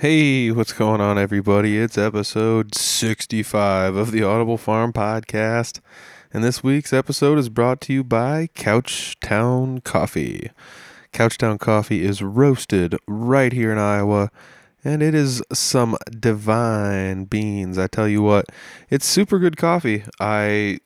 Hey, what's going on, everybody? It's episode 65 of the Audible Farm Podcast. And this week's episode is brought to you by Couchtown Coffee. Couchtown Coffee is roasted right here in Iowa, and it is some divine beans. I tell you what, it's super good coffee. I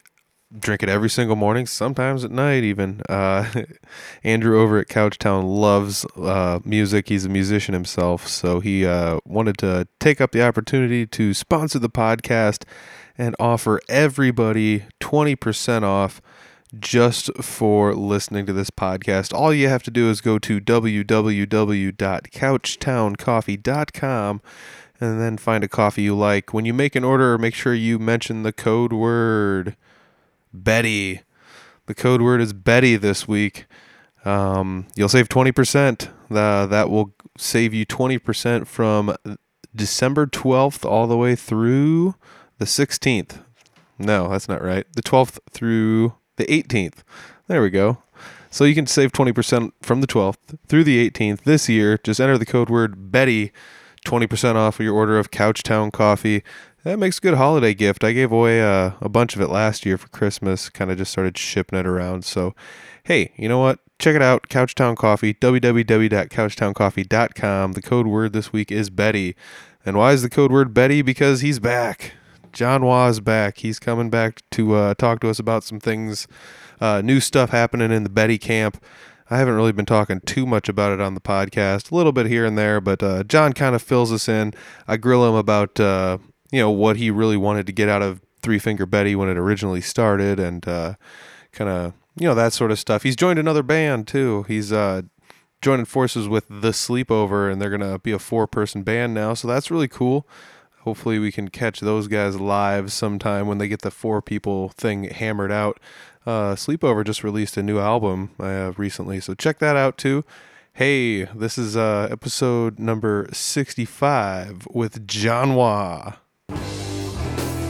drink it every single morning, sometimes at night even. Uh, Andrew over at Couchtown loves uh, music. He's a musician himself, so he uh, wanted to take up the opportunity to sponsor the podcast and offer everybody 20% off just for listening to this podcast. All you have to do is go to www.couchtowncoffee.com and then find a coffee you like. When you make an order, make sure you mention the code word Betty. The code word is Betty this week. Um, you'll save 20%. Uh, that will save you 20% from December 12th all the way through the 16th. No, that's not right. The 12th through the 18th. There we go. So you can save 20% from the 12th through the 18th this year. Just enter the code word Betty, 20% off of your order of Couchtown coffee. That makes a good holiday gift. I gave away a, a bunch of it last year for Christmas, kind of just started shipping it around. So, hey, you know what? Check it out, Couchtown Coffee, www.couchtowncoffee.com. The code word this week is Betty. And why is the code word Betty? Because he's back. John Waugh back. He's coming back to uh, talk to us about some things, uh, new stuff happening in the Betty camp. I haven't really been talking too much about it on the podcast, a little bit here and there, but uh, John kind of fills us in. I grill him about uh, you know what he really wanted to get out of Three Finger Betty when it originally started, and uh, kind of you know that sort of stuff. He's joined another band too. He's uh, joining forces with The Sleepover, and they're gonna be a four person band now, so that's really cool. Hopefully, we can catch those guys live sometime when they get the four people thing hammered out. Uh, Sleepover just released a new album uh, recently, so check that out too. Hey, this is uh, episode number 65 with John Waugh.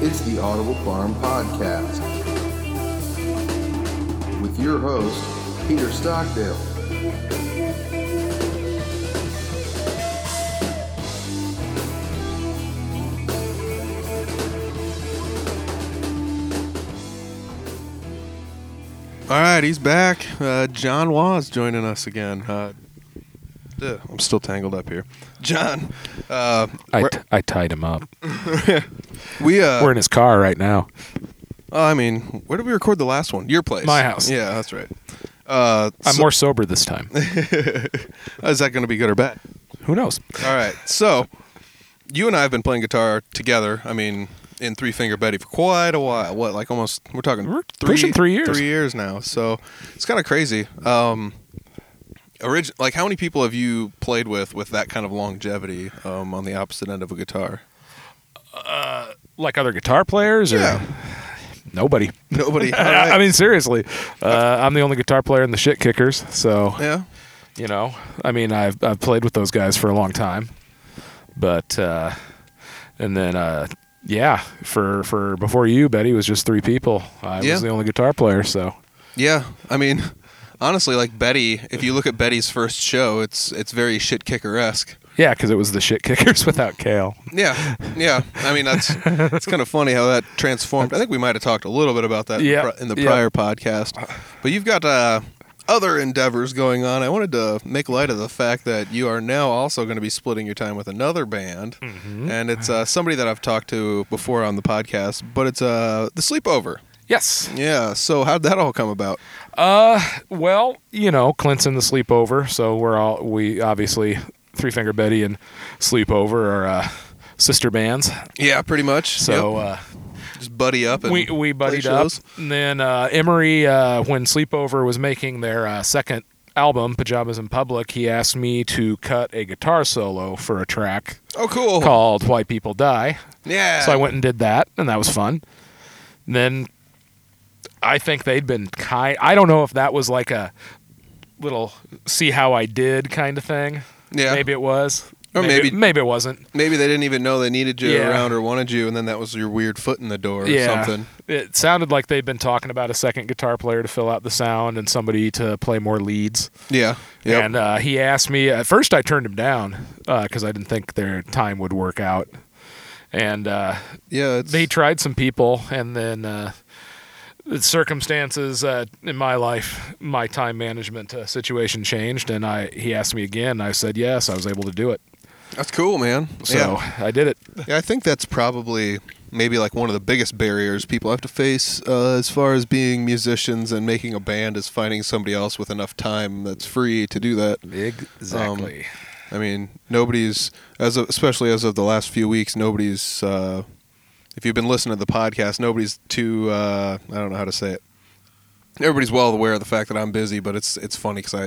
It's the Audible Farm Podcast with your host, Peter Stockdale. All right, he's back. Uh, John is joining us again. Uh, ugh, I'm still tangled up here. John, uh, I, t- I tied him up. we uh, We're in his car right now. oh, I mean, where did we record the last one? Your place. My house. Yeah, that's right. Uh, I'm so- more sober this time. is that going to be good or bad? Who knows? All right. So, you and I have been playing guitar together. I mean, in Three Finger Betty for quite a while. What, like almost? We're talking We're pushing three years. Three years now. So it's kind of crazy. Um, orig- like how many people have you played with with that kind of longevity um, on the opposite end of a guitar? Like other guitar players or Yeah. nobody? Nobody. All I mean, seriously, uh, I'm the only guitar player in the Shit Kickers. So yeah. you know, I mean, I've I've played with those guys for a long time, but uh, and then uh, yeah, for for before you, Betty was just three people. I Yeah. was the only guitar player. So Yeah. I mean, honestly, like Betty. If you look at Betty's first show, it's it's very shit kicker esque. yeah, because it was the Shit Kickers without Kale. Yeah, yeah. I mean, that's it's kind of funny how that transformed. I think we might have talked a little bit about that in the in the prior podcast. But you've got uh, other endeavors going on. I wanted to make light of the fact that you are now also going to be splitting your time with another band, Mm-hmm. and it's uh, somebody that I've talked to before on the podcast. But it's uh, the Sleepover. Yes. Yeah. So how'd that all come about? Uh, well, you know, Clint's in the sleepover, so we're all we obviously Three Finger Betty and Sleepover are uh, sister bands. Yeah, pretty much. So Yep. uh, just buddy up and we we buddied up. And then uh, Emery, uh, when Sleepover was making their uh, second album, Pajamas in Public, he asked me to cut a guitar solo for a track Oh, cool. called "White People Die." Yeah. So I went and did that, and that was fun. And then I think they'd been kind. I don't know if that was like a little see how I did kind of thing. Yeah. Maybe it was. Or maybe- maybe it wasn't. Maybe they didn't even know they needed you Yeah. around or wanted you, and then that was your weird foot in the door or yeah, something. it sounded like they'd been talking about a second guitar player to fill out the sound and somebody to play more leads. Yeah. Yep. And uh, he asked me. At first, I turned him down because I didn't think their time would work out. And uh, yeah. It's, they tried some people, and then uh, circumstances uh, in my life, my time management uh, situation changed, and I he asked me again. I said yes. I was able to do it, that's cool, man. so yeah. I did it. Yeah, I think that's probably maybe like one of the biggest barriers people have to face uh, as far as being musicians and making a band is finding somebody else with enough time that's free to do that. Exactly. I mean, nobody's as of, especially as of the last few weeks, nobody's. If you've been listening to the podcast, nobody's too. Uh, I don't know how to say it. Everybody's well aware of the fact that I'm busy, but it's it's funny because I,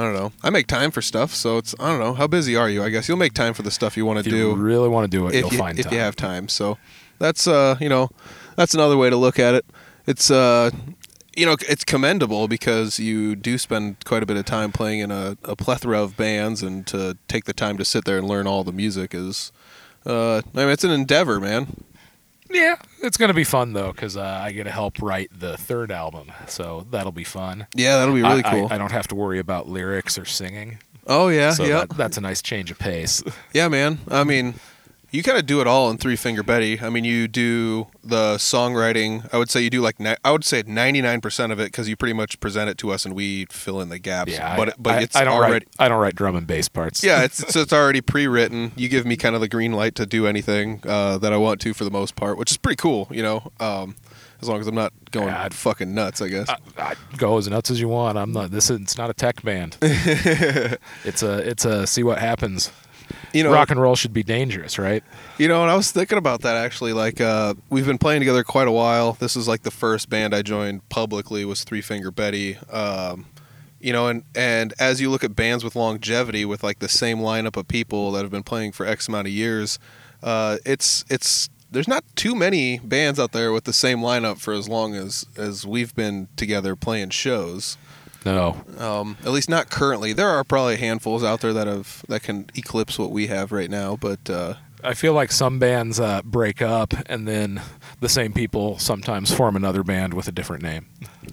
I don't know. I make time for stuff, so it's I don't know. How busy are you? I guess you'll make time for the stuff you want to do. if you do really want to do it, if you'll you, find if time. you have time. So that's uh you know that's another way to look at it. It's uh you know it's commendable because you do spend quite a bit of time playing in a, a plethora of bands and to take the time to sit there and learn all the music is uh I mean it's an endeavor, man. Yeah, it's gonna be fun though because uh, I get to help write the third album, so that'll be fun. Yeah, that'll be really I- I- cool. I, don't have to worry about lyrics or singing. oh yeah, so yeah. that, that's a nice change of pace. Yeah, man. I mean, you kind of do it all in Three Finger Betty. I mean, you do the songwriting. I would say you do like I would say ninety nine percent of it because you pretty much present it to us and we fill in the gaps. yeah, but I, but I- it's I don't already write. I don't write drum and bass parts. yeah, it's so it's already pre-written. You give me kind of the green light to do anything uh, that I want to for the most part, which is pretty cool. You know, um, as long as I'm not going Yeah, fucking nuts, I guess. I, I go as nuts as you want. I'm not. This is it's not a tech band. it's a it's a see what happens. You know, Rock and roll should be dangerous, right? You know, and I was thinking about that actually. Like, uh, we've been playing together quite a while. This is like the first band I joined publicly was Three Finger Betty. Um, you know, and and as you look at bands with longevity, with like the same lineup of people that have been playing for X amount of years, uh, it's it's there's not too many bands out there with the same lineup for as long as as we've been together playing shows. No. Um, at least not currently. There are probably handfuls out there that have that can eclipse what we have right now, but. Uh, I feel like some bands uh, break up and then the same people sometimes form another band with a different name.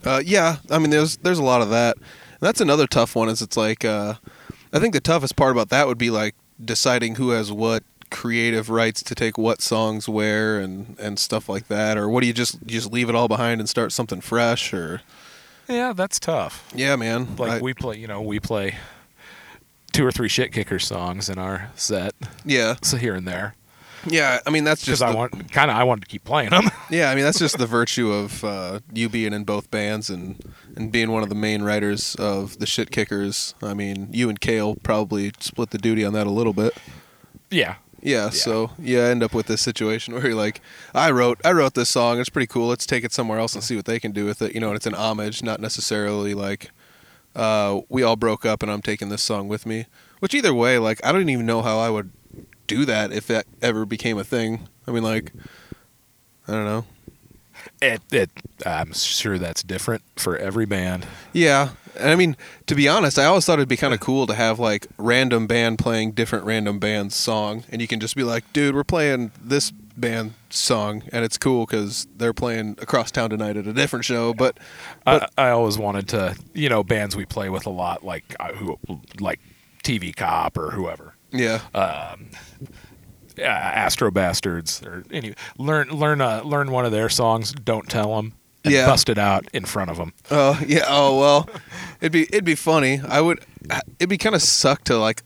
Uh, yeah, I mean, there's there's a lot of that. And that's another tough one. Is it's like uh, I think the toughest part about that would be like deciding who has what creative rights to take what songs where and and stuff like that, or what do you just you just leave it all behind and start something fresh, or Yeah, that's tough. yeah, man. Like I- we play, you know, we play two or three shit kicker songs in our set, yeah, so here and there, yeah. I mean, that's just I want kind of I wanted to keep playing them. Yeah, I mean that's just the virtue of uh, you being in both bands and and being one of the main writers of the shit kickers. I mean, you and Kale probably split the duty on that a little bit. yeah, Yeah, so you end up with this situation where you're like, I wrote I wrote this song, it's pretty cool. Let's take it somewhere else and see what they can do with it. You know, and it's an homage, not necessarily like uh, we all broke up and I'm taking this song with me. Which either way, like I don't even know how I would do that if that ever became a thing. I mean, like I don't know. It, it I'm sure that's different for every band. Yeah, and I mean, to be honest, I always thought it'd be kind of cool to have like random band playing different random band's song, and you can just be like, "Dude, we're playing this band song," and it's cool because they're playing across town tonight at a different show. But I, I always wanted to, you know, bands we play with a lot, like uh, who, like TV Cop or whoever. yeah, um, uh, Astro Bastards or any learn learn uh, learn one of their songs. Don't tell them. And Yeah. bust it out in front of them. oh yeah, oh well, it'd be it'd be funny. I would, it'd be kind of suck to like,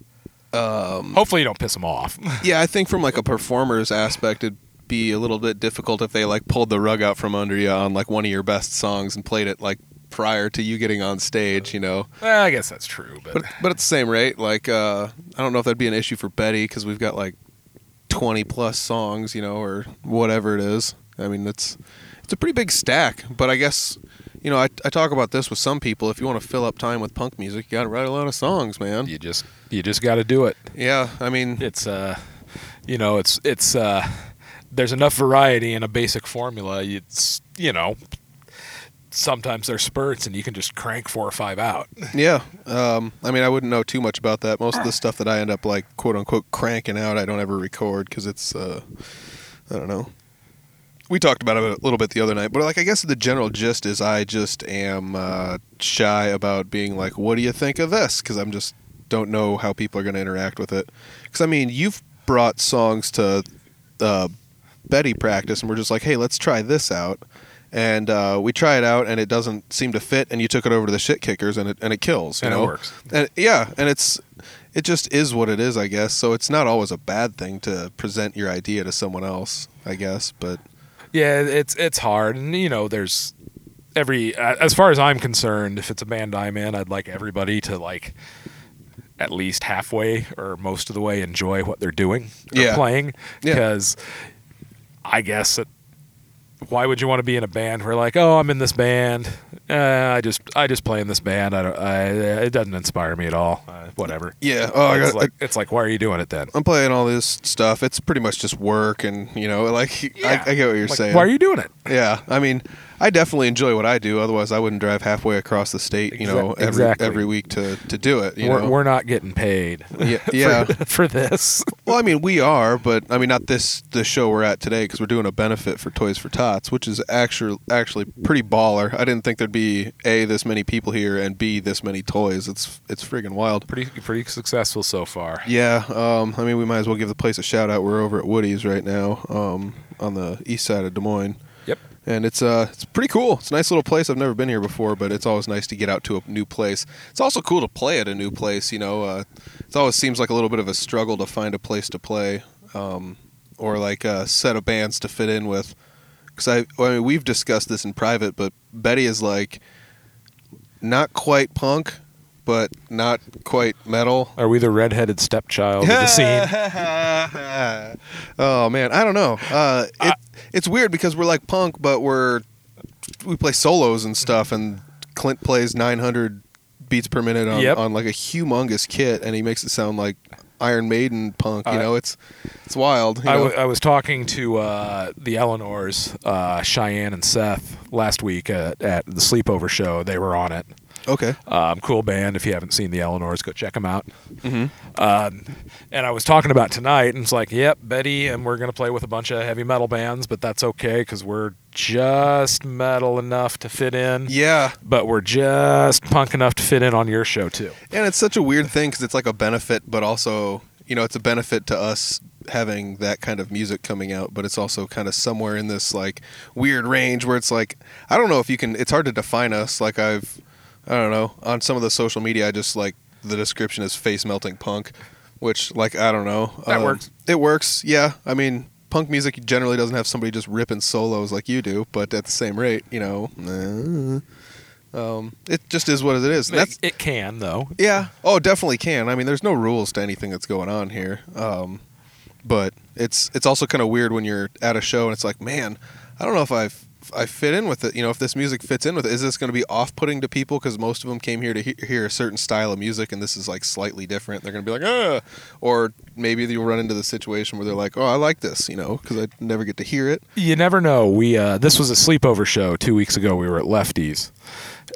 um, Hopefully, you don't piss them off. yeah, I think from like a performer's aspect, it'd be a little bit difficult if they like pulled the rug out from under you on like one of your best songs and played it like prior to you getting on stage. You know. well, I guess that's true, but, But but at the same rate, like uh, I don't know if that'd be an issue for Betty because we've got like twenty plus songs, you know, or whatever it is. I mean, it's it's a pretty big stack. But I guess you know, I I talk about this with some people. If you want to fill up time with punk music, you got to write a lot of songs, man. you just you just got to do it. Yeah, I mean, It's uh, you know, it's it's uh, there's enough variety in a basic formula. It's you know, sometimes there's spurts and you can just crank four or five out. Yeah. Um, I mean, I wouldn't know too much about that. Most of the stuff that I end up like quote unquote cranking out, I don't ever record because it's, uh, I don't know. We talked about it a little bit the other night, but like I guess the general gist is I just am uh, shy about being like, "What do you think of this?" Because I'm just don't know how people are going to interact with it. Because I mean, you've brought songs to uh, Betty practice, and we're just like, "Hey, let's try this out." And uh, we try it out, and it doesn't seem to fit. And you took it over to the shit kickers, and it and it kills. You And it works. And yeah, and it's it just is what it is, I guess. So it's not always a bad thing to present your idea to someone else, I guess. But Yeah, it's it's hard, and you know, there's every as far as I'm concerned, if it's a band I'm in, I'd like everybody to like at least halfway or most of the way enjoy what they're doing or Yeah. playing Yeah. because I guess it, why would you want to be in a band where like, oh, I'm in this band, uh, I just I just play in this band, I don't, I, it doesn't inspire me at all, uh, whatever. yeah, oh, I got, like it's like why are you doing it then? I'm playing all this stuff. It's pretty much just work, and you know, like I, I get what you're Like, saying. Why are you doing it? Yeah, I mean, I definitely enjoy what I do. Otherwise, I wouldn't drive halfway across the state, you know, Exa- every every week to to do it. You We're, know, we're not getting paid yeah, yeah. for, for this. Well, I mean, we are, but I mean, not this the show we're at today because we're doing a benefit for Toys for Tots, which is actually actually pretty baller. I didn't think there'd be a this many people here and b this many toys. It's it's friggin' wild. pretty pretty successful so far. Yeah, um, I mean, we might as well give the place a shout out. We're over at Woody's right now, um, on the east side of Des Moines. And it's uh it's pretty cool. It's a nice little place. I've never been here before, but it's always nice to get out to a new place. It's also cool to play at a new place. You know, uh, it always seems like a little bit of a struggle to find a place to play, um, or like a set of bands to fit in with. Because I, I mean, we've discussed this in private, but Betty is like not quite punk, but not quite metal. Are we the redheaded stepchild of the scene? oh man, I don't know. Uh, it, it's weird because we're like punk, but we're we play solos and stuff, and Clint plays 900 beats per minute on, Yep. on like a humongous kit, and he makes it sound like Iron Maiden punk. You I- know, it's it's wild. You I, know? w- I was talking to uh, the Eleanors, uh, Cheyenne and Seth, last week at, at the sleepover show. They were on it. Okay. Um, cool band. If you haven't seen the Eleanors, go check them out. hmm Um, and I was talking about tonight, and it's like, yep, Betty, and we're gonna play with a bunch of heavy metal bands, but that's okay because we're just metal enough to fit in. Yeah, But we're just punk enough to fit in on your show too. and it's such a weird thing because it's like a benefit, but also you know it's a benefit to us having that kind of music coming out, but it's also kind of somewhere in this like weird range where it's like I don't know if you can. It's hard to define us. Like I've I don't know on some of the social media, I just like the description is face melting punk, which like I don't know. Um, That works. It works. Yeah, I mean. Punk music generally doesn't have somebody just ripping solos like you do, but at the same rate, you know, uh, um, it just is what it is. That's it, can though. yeah. Oh, definitely can. I mean, there's no rules to anything that's going on here. Um, but it's it's also kind of weird when you're at a show and it's like, man, I don't know if I I fit in with it. You know, if this music fits in with it, is this going to be off-putting to people because most of them came here to he- hear a certain style of music and this is like slightly different. They're going to be like, ah, or maybe you'll run into the situation where they're like, oh, I like this, you know, because I never get to hear it. You never know. We uh, this was a sleepover show two weeks ago. We were at Lefties,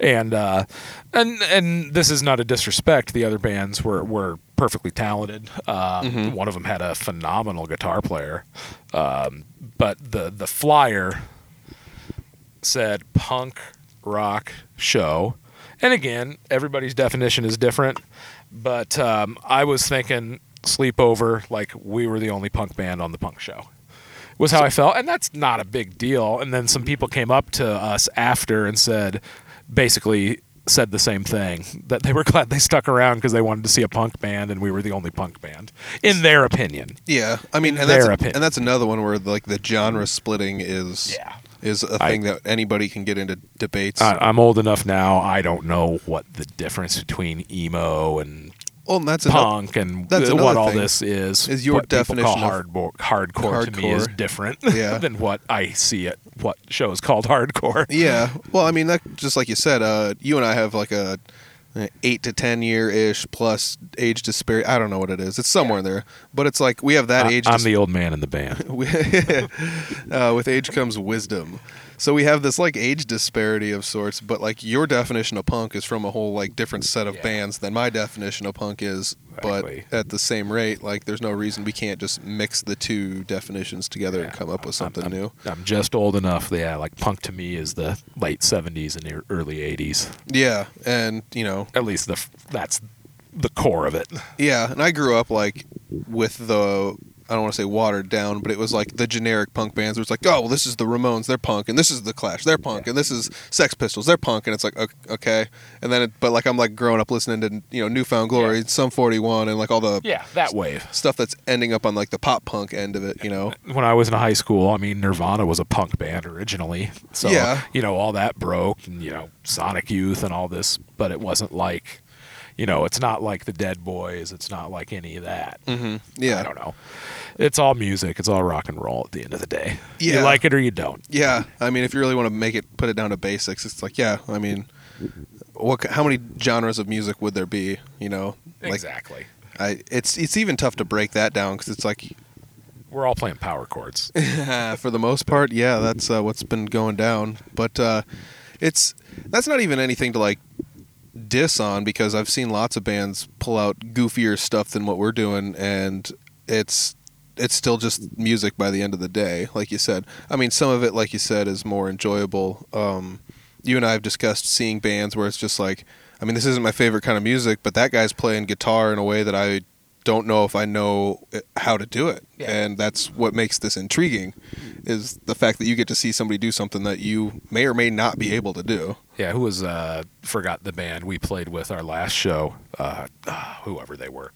and uh, and and this is not a disrespect. The other bands were were perfectly talented. Um, One of them had a phenomenal guitar player, um, but the the flyer said punk rock show, and again, everybody's definition is different. But um, I was thinking sleepover like we were the only punk band on the punk show was how I felt, and that's not a big deal. And then some people came up to us after and said, basically said the same thing that they were glad they stuck around because they wanted to see a punk band, and we were the only punk band, in their opinion. Yeah, I mean, and that's their opinion. and that's another one where like the genre splitting is Yeah. Is a I- thing that anybody can get into debates. I, I'm old enough now. I don't know what the difference between emo and well, and that's another, punk and that's what another all this is. is your what people call definition of hardcore, hardcore, to me is different Yeah. than what I see it. What shows called hardcore. yeah. Well, I mean, that just like you said, uh, you and I have like a eight to ten year ish plus age disparity. I don't know what it is. It's somewhere in there, but it's like we have that I- age. I'm dis- the old man in the band. uh, with age comes wisdom. So we have this like age disparity of sorts, but like your definition of punk is from a whole like different set of Yeah. bands than my definition of punk is. Exactly. But at the same rate, like there's no reason we can't just mix the two definitions together and come up with something I'm, new. I'm just old enough. that, Yeah, like punk to me is the late '70s and early '80s. Yeah, and you know, At least the that's the core of it. Yeah, and I grew up like with the I don't want to say watered down, but it was like the generic punk bands. Where it's like, oh, well, this is the Ramones, they're punk, and this is the Clash, they're punk, and this is Sex Pistols, they're punk, and it's like, ok- okay, and then, it, but like I'm like growing up listening to you know New Found Glory, Yeah. Sum 41, and like all the Yeah, that wave. stuff that's ending up on like the pop punk end of it, you know. When I was in high school, I mean, Nirvana was a punk band originally. So, Yeah. you know, all that broke, and, you know, Sonic Youth and all this, but it wasn't like, you know, it's not like the Dead Boys. It's not like any of that. Mm-hmm. Yeah, I don't know. It's all music. It's all rock and roll at the end of the day. Yeah. You like it or you don't. Yeah, I mean, if you really want to make it, put it down to basics, it's like, yeah, I mean, what? How many genres of music would there be? You know, like exactly. I, it's it's even tough to break that down because it's like We're all playing power chords. for the most part, yeah, that's uh, what's been going down. But uh, it's that's not even anything to like diss on because I've seen lots of bands pull out goofier stuff than what we're doing, and it's it's still just music by the end of the day, like you said. I mean, some of it, like you said, is more enjoyable. Um, you and I have discussed seeing bands where it's just like, I mean, this isn't my favorite kind of music, but that guy's playing guitar in a way that I don't know if I know uh, how to do it, Yeah. and that's what makes this intriguing, is the fact that you get to see somebody do something that you may or may not be able to do. Yeah, who was uh forgot the band we played with our last show, uh, uh whoever they were.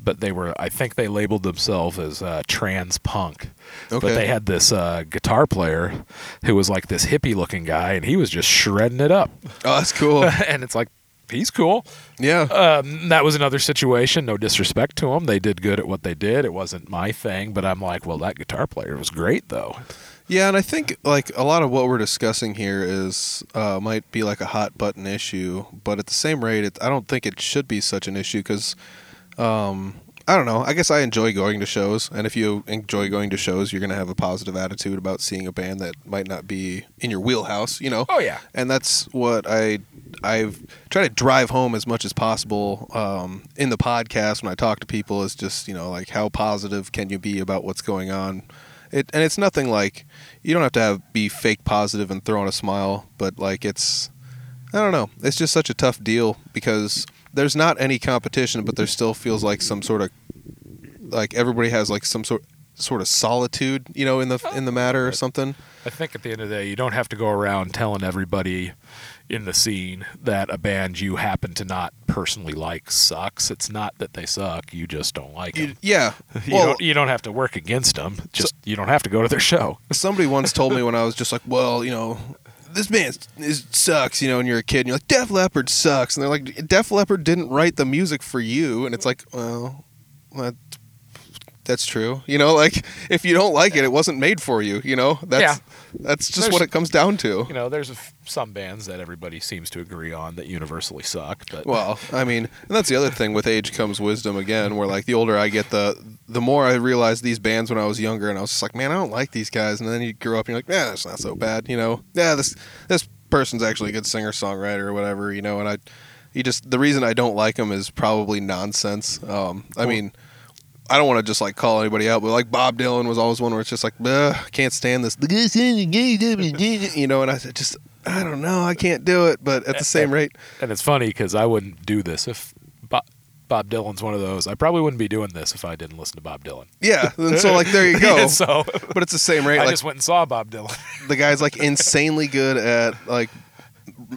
But they were I think they labeled themselves as uh, trans punk. Okay. But they had this uh, guitar player who was like this hippie looking guy and he was just shredding it up. Oh, that's cool. and it's like he's cool. yeah. Um, that was another situation. No disrespect to him. They did good at what they did. It wasn't my thing, but I'm like, well, that guitar player was great though. Yeah, and I think like a lot of what we're discussing here is uh, might be like a hot button issue, but at the same rate, it, I don't think it should be such an issue because um, I don't know. I guess I enjoy going to shows, and if you enjoy going to shows, you're gonna have a positive attitude about seeing a band that might not be in your wheelhouse, you know. Oh yeah. and that's what I I've tried to drive home as much as possible um, in the podcast when I talk to people is just you know like how positive can you be about what's going on. It and it's nothing like you don't have to have be fake positive and throw on a smile, but like it's I don't know. It's just such a tough deal because there's not any competition, but there still feels like some sort of like everybody has like some sort sort of solitude, you know, in the in the matter or something. I think at the end of the day, you don't have to go around telling everybody in the scene that a band you happen to not personally like sucks. It's not that they suck; you just don't like You, them. yeah. You, Well, don't, you don't have to work against them. Just you don't have to go to their show. somebody once told me when I was just like, well, you know, this band is, sucks, you know, and you're a kid, and you're like, Def Leppard sucks, and they're like, Def Leppard didn't write the music for you, and it's like, well, that, that's true, you know, like if you don't like it, it wasn't made for you, you know, that's Yeah. that's just There's- what it comes down to. You know, there's a f- some bands that everybody seems to agree on that universally suck. But Well, I mean, and that's the other thing with age comes wisdom again. Where like the older I get, the the more I realize these bands when I was younger, and I was just like, man, I don't like these guys. And then you grow up, and you're like, yeah, that's not so bad, you know. Yeah, this this person's actually a good singer songwriter or whatever, you know. And I, you just the reason I don't like them is probably nonsense. Um, I mean. I don't want to just like call anybody out, but like Bob Dylan was always one where it's just like, "Ugh, I can't stand this, you know. And I just, I don't know, I can't do it. But at the same rate, and it's funny because I wouldn't do this if Bob, Bob Dylan's one of those. I probably wouldn't be doing this if I didn't listen to Bob Dylan. yeah. And so like, there you go. so but it's the same rate. I Like just went and saw Bob Dylan. the guy's like insanely good at like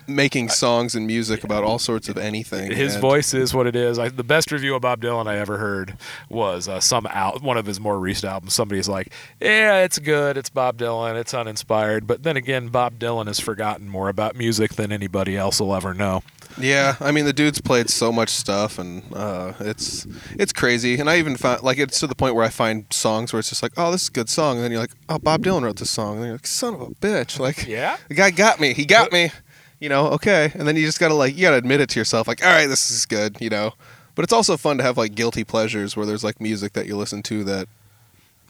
making songs and music about all sorts of anything. His and- voice is what it is. I, the best review of Bob Dylan I ever heard was uh, some out one of his more recent albums. Somebody's like, "Yeah, it's good. It's Bob Dylan. It's uninspired." But then again, Bob Dylan has forgotten more about music than anybody else will ever know. Yeah, I mean the dude's played so much stuff, and uh, it's it's crazy. And I even found like it's to the point where I find songs where it's just like, oh, this is a good song, and then you're like, oh, Bob Dylan wrote this song, and you're like, son of a bitch, like Yeah. the guy got me, he got me, you know, okay. And then you just gotta like you gotta admit it to yourself, like, all right, this is good, you know. But it's also fun to have like guilty pleasures where there's like music that you listen to that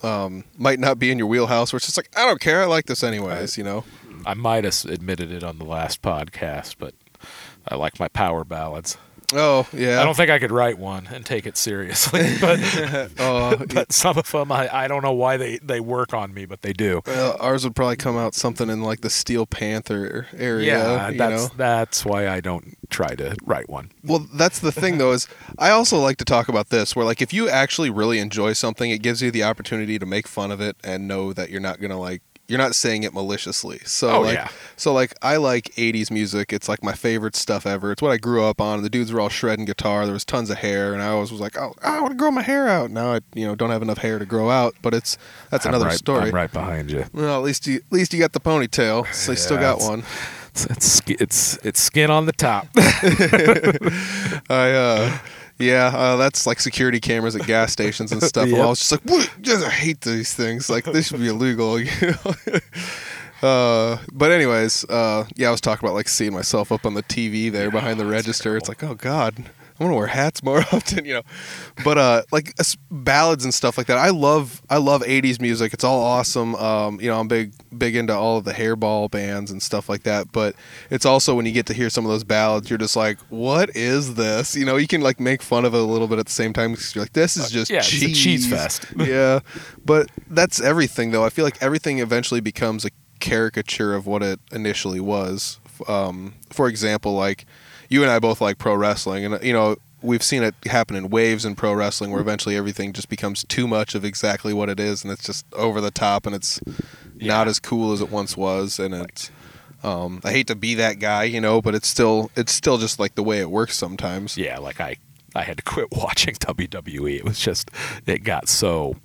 um, might not be in your wheelhouse, where it's just like, I don't care, I like this anyways, you know. I might have admitted it on the last podcast, but I like my power ballads. Oh yeah. I don't think I could write one and take it seriously, but Oh, but some of them I, I don't know why they, they work on me, but they do. well, ours would probably come out something in like the Steel Panther area. Yeah, you that's know? that's why I don't try to write one. Well, that's the thing though is I also like to talk about this where like if you actually really enjoy something, it gives you the opportunity to make fun of it and know that you're not gonna like you're not saying it maliciously. So Oh, like yeah. so like I like 80s music. It's like my favorite stuff ever. It's what I grew up on. The dudes were all shredding guitar. There was tons of hair and I always was like, "Oh, I want to grow my hair out." Now I, you know, don't have enough hair to grow out, but it's that's I'm another right, story. I'm right behind you. Well, at least you at least you got the ponytail. So you still got one. It's it's, it's it's skin on the top. I uh yeah, uh, that's like security cameras at gas stations and stuff. Yep. I was just like, what? Just, I hate these things. Like this should be illegal. You know? uh, but anyways, uh, yeah, I was talking about like seeing myself up on the TV there behind the register. It's like, oh god, I want to wear hats more often. You know, but uh, like s- ballads and stuff like that. I love I love '80s music. It's all awesome. Um, you know, I'm big big into all of the hairball bands and stuff like that. But it's also when you get to hear some of those ballads, you're just like, what is this? You know, you can like make fun of it a little bit at the same time because you're like, this is just Uh, yeah, cheese. cheese fest. yeah, but that's everything though. I feel like everything eventually becomes a caricature of what it initially was. Um, for example, like you and I both like pro wrestling, and you know we've seen it happen in waves in pro wrestling, where eventually everything just becomes too much of exactly what it is, and it's just over the top, and it's not as cool as it once was, and it's. Um, I hate to be that guy, you know, but it's still it's still just like the way it works sometimes. yeah, like I I had to quit watching WWE. It was just it got so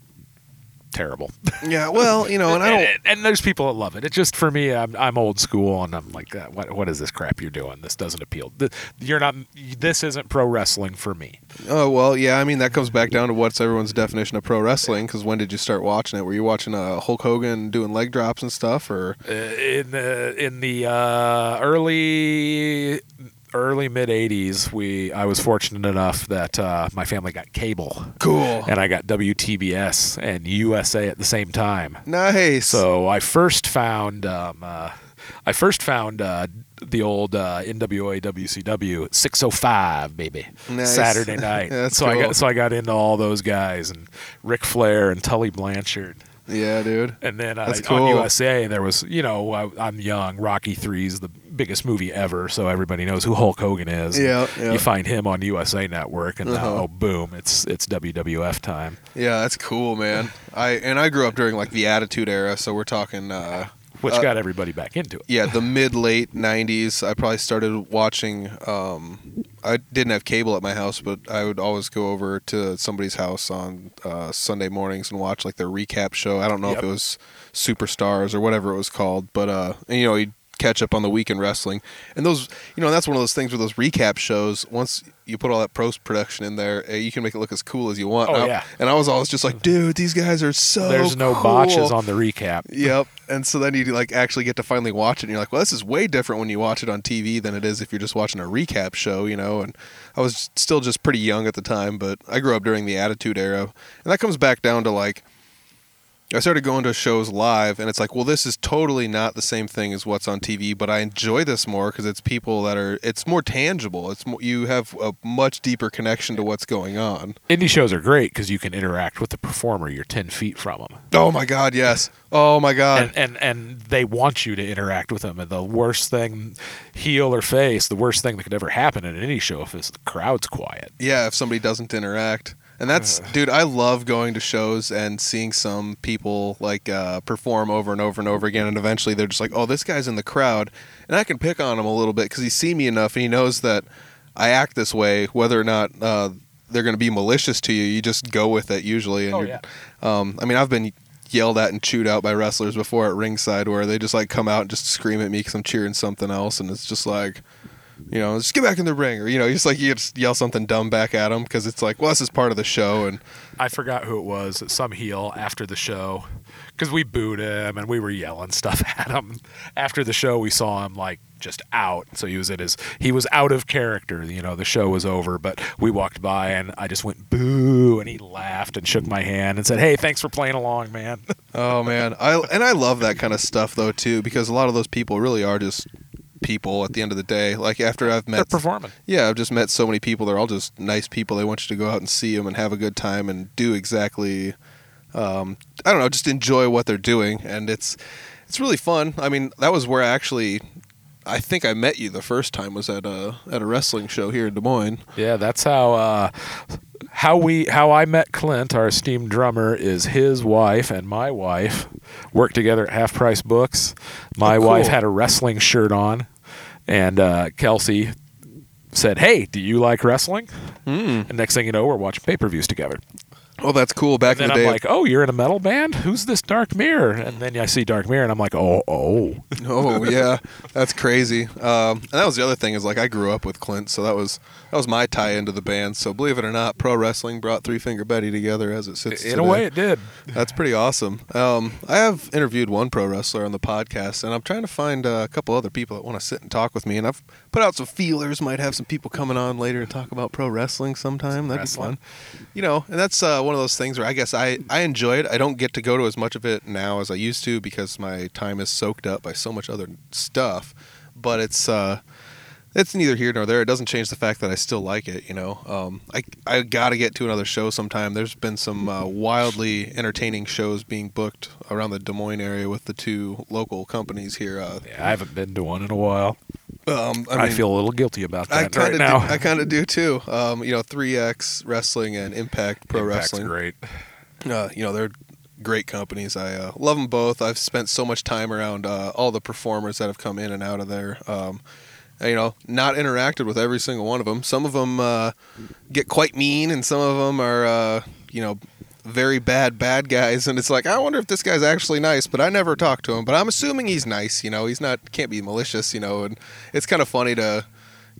terrible. Yeah, well, you know, and I don't. and, and there's people that love it. It just for me, I'm I'm old school, and I'm like, uh, what what is this crap you're doing? This doesn't appeal. You're not. This isn't pro wrestling for me. Oh well, yeah. I mean, that comes back down to what's everyone's definition of pro wrestling. Because when did you start watching it? Were you watching uh, Hulk Hogan doing leg drops and stuff, or Uh, in the in the uh, early early mid 80s we i was fortunate enough that uh, my family got cable cool? and i got wtbs and usa at the same time Nice. so i first found um, uh, i first found uh, the old uh, nwa wcw 605 baby Nice. saturday night That's so i got so i got into all those guys and Ric flair and tully blanchard yeah, dude. and then uh, That's on. USA, there was, you know, I, I'm young. Rocky Three is the biggest movie ever, so everybody knows who Hulk Hogan is. Yeah, yeah. You find him on USA Network, and Uh-huh. oh, boom, it's it's WWF time. Yeah, that's cool, man. I and I grew up during like the Attitude Era, so we're talking. Uh, Which Uh, got everybody back into it. yeah, the mid late '90s. I probably started watching. Um, I didn't have cable at my house, but I would always go over to somebody's house on uh, Sunday mornings and watch like their recap show. I don't know Yep. if it was Superstars or whatever it was called, but uh, and, you know, you'd catch up on the weekend wrestling, and those, you know, that's one of those things with those recap shows. Once you put all that post production in there, uh, you can make it look as cool as you want. Oh, and I, yeah. and I was always just like, dude, these guys are so. There's no cool. botches on the recap. Yep. And so then you like actually get to finally watch it and you're like, well, this is way different when you watch it on TV than it is if you're just watching a recap show, you know. And I was still just pretty young at the time, but I grew up during the Attitude Era. And that comes back down to like I started going to shows live and it's like, well, this is totally not the same thing as what's on TV, but I enjoy this more because it's people that are it's more tangible. It's more, you have a much deeper connection to what's going on. Indie shows are great because you can interact with the performer. You're ten feet from them, Oh my god, yes. Oh my god. and and and they want you to interact with them. And the worst thing, heel or face, the worst thing that could ever happen in an indie show if is the crowd's quiet. Yeah, if somebody doesn't interact. And that's dude, I love going to shows and seeing some people like uh, perform over and over and over again and eventually they're just like, "Oh, this guy's in the crowd." And I can pick on him a little bit cuz he's seen me enough and he knows that I act this way whether or not uh, they're going to be malicious to you. You just go with it usually and Oh, you're yeah. um, I mean, I've been yelled at and chewed out by wrestlers before at ringside where they just like come out and just scream at me cuz I'm cheering something else and it's just like you know, just get back in the ring, or you know, just like you just yell something dumb back at him because it's like, well, this is part of the show, and I forgot who it was. Some heel after the show, because we booed him and we were yelling stuff at him. After the show, we saw him like just out. So he was at his he was out of character. You know, the show was over, but we walked by and I just went boo, and he laughed and shook my hand and said, "Hey, thanks for playing along, man." Oh man, I and I love that kind of stuff though too because a lot of those people really are just people at the end of the day. Like after I've met, They're met, performing. yeah, I've just met so many people. They're all just nice people. They want you to go out and see them and have a good time and do exactly, um, I don't know, just enjoy what they're doing. And it's it's really fun. I mean, that was where I actually. I think I met you the first time was at a at a wrestling show here in Des Moines. Yeah, that's how uh, how we how I met Clint, our esteemed drummer, is his wife and my wife worked together at Half Price Books. My Oh, cool. wife had a wrestling shirt on, and uh, Kelsey said, "Hey, do you like wrestling?" Mm. And next thing you know, we're watching pay per views together. Oh, that's cool. Back in the I'm day, like, "Oh, you're in a metal band? Who's this Dark Mirror?" And then I see Dark Mirror, and I'm like, "Oh, oh." Oh yeah, that's crazy. Um, and that was the other thing is like I grew up with Clint, so that was that was my tie into the band. So believe it or not, pro wrestling brought Three Finger Betty together as it sits. In today. a way, it did. that's pretty awesome. Um, I have interviewed one pro wrestler on the podcast, and I'm trying to find uh, a couple other people that want to sit and talk with me. And I've put out some feelers. Might have some people coming on later to talk about pro wrestling sometime. That'd Wrestling. be fun. You know, and that's uh, one of those things where I guess I I enjoy it. I don't get to go to as much of it now as I used to because my time is soaked up by so much other stuff. But it's uh, it's neither here nor there. It doesn't change the fact that I still like it. You know, um, I I got to get to another show sometime. There's been some uh, wildly entertaining shows being booked around the Des Moines area with the two local companies here. Uh, Yeah, I haven't been to one in a while. Um, I, mean, feel a little guilty about I that kind right of now. I kind of do too. Um, you know, 3X Wrestling and Impact Pro Impact's Wrestling. great. Uh, you know, they're great companies. I uh, love them both. I've spent so much time around uh, all the performers that have come in and out of there. Um, you know, not interacted with every single one of them. Some of them uh, get quite mean, and some of them are, uh, you know, very bad bad guys. And it's like, I wonder if this guy's actually nice. But I never talked to him. But I'm assuming he's nice. You know, he's not can't be malicious. You know, and it's kind of funny to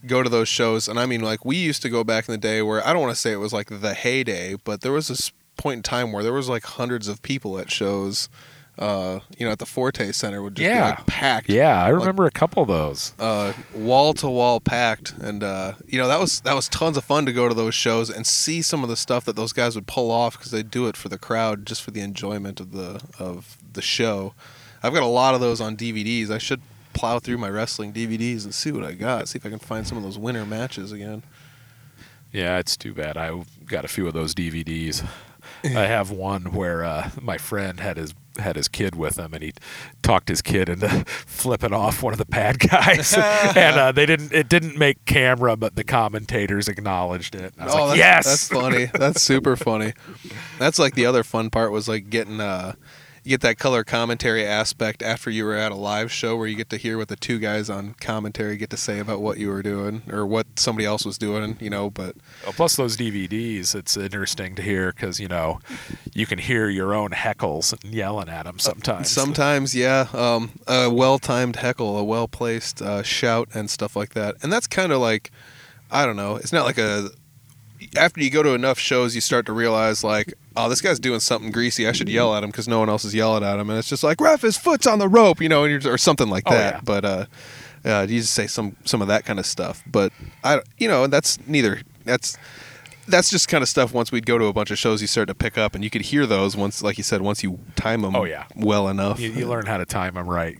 go to those shows and i mean like we used to go back in the day where i don't want to say it was like the heyday but there was this point in time where there was like hundreds of people at shows uh you know at the forte center would just Yeah. be like packed Yeah, I Like, remember a couple of those. uh wall to wall packed and uh you know that was that was tons of fun to go to those shows and see some of the stuff that those guys would pull off because they do it for the crowd just for the enjoyment of the of the show i've got a lot of those on dvds i should plow through my wrestling dvds and see what i got see if i can find some of those winter matches again Yeah, it's too bad. I got a few of those DVDs. I have one where uh, my friend had his had his kid with him, and he talked his kid into flipping off one of the bad guys, and uh, they didn't. It didn't make camera, but the commentators acknowledged it. And I was oh, like, that's, yes, that's funny. That's super funny. That's like the other fun part was like getting uh you get that color commentary aspect after you were at a live show where you get to hear what the two guys on commentary get to say about what you were doing or what somebody else was doing, you know, but Well, plus those DVDs, it's interesting to hear because you know you can hear your own heckles and yelling at them sometimes. Sometimes, yeah. Um, a well-timed heckle, a well-placed uh, shout, and stuff like that. And that's kind of like, I don't know. It's not like a. After you go to enough shows, you start to realize like, oh, this guy's doing something greasy. I should yell at him because no one else is yelling at him, and it's just like, ref, his foot's on the rope, you know, and you're, or something like Oh, that. yeah. But uh, uh, you just say some some of that kind of stuff. But I, you know, that's neither. That's that's just kind of stuff. Once we'd go to a bunch of shows, you start to pick up, and you could hear those once, like you said, once you time them. Oh, yeah. well enough. you, you learn how to time them right.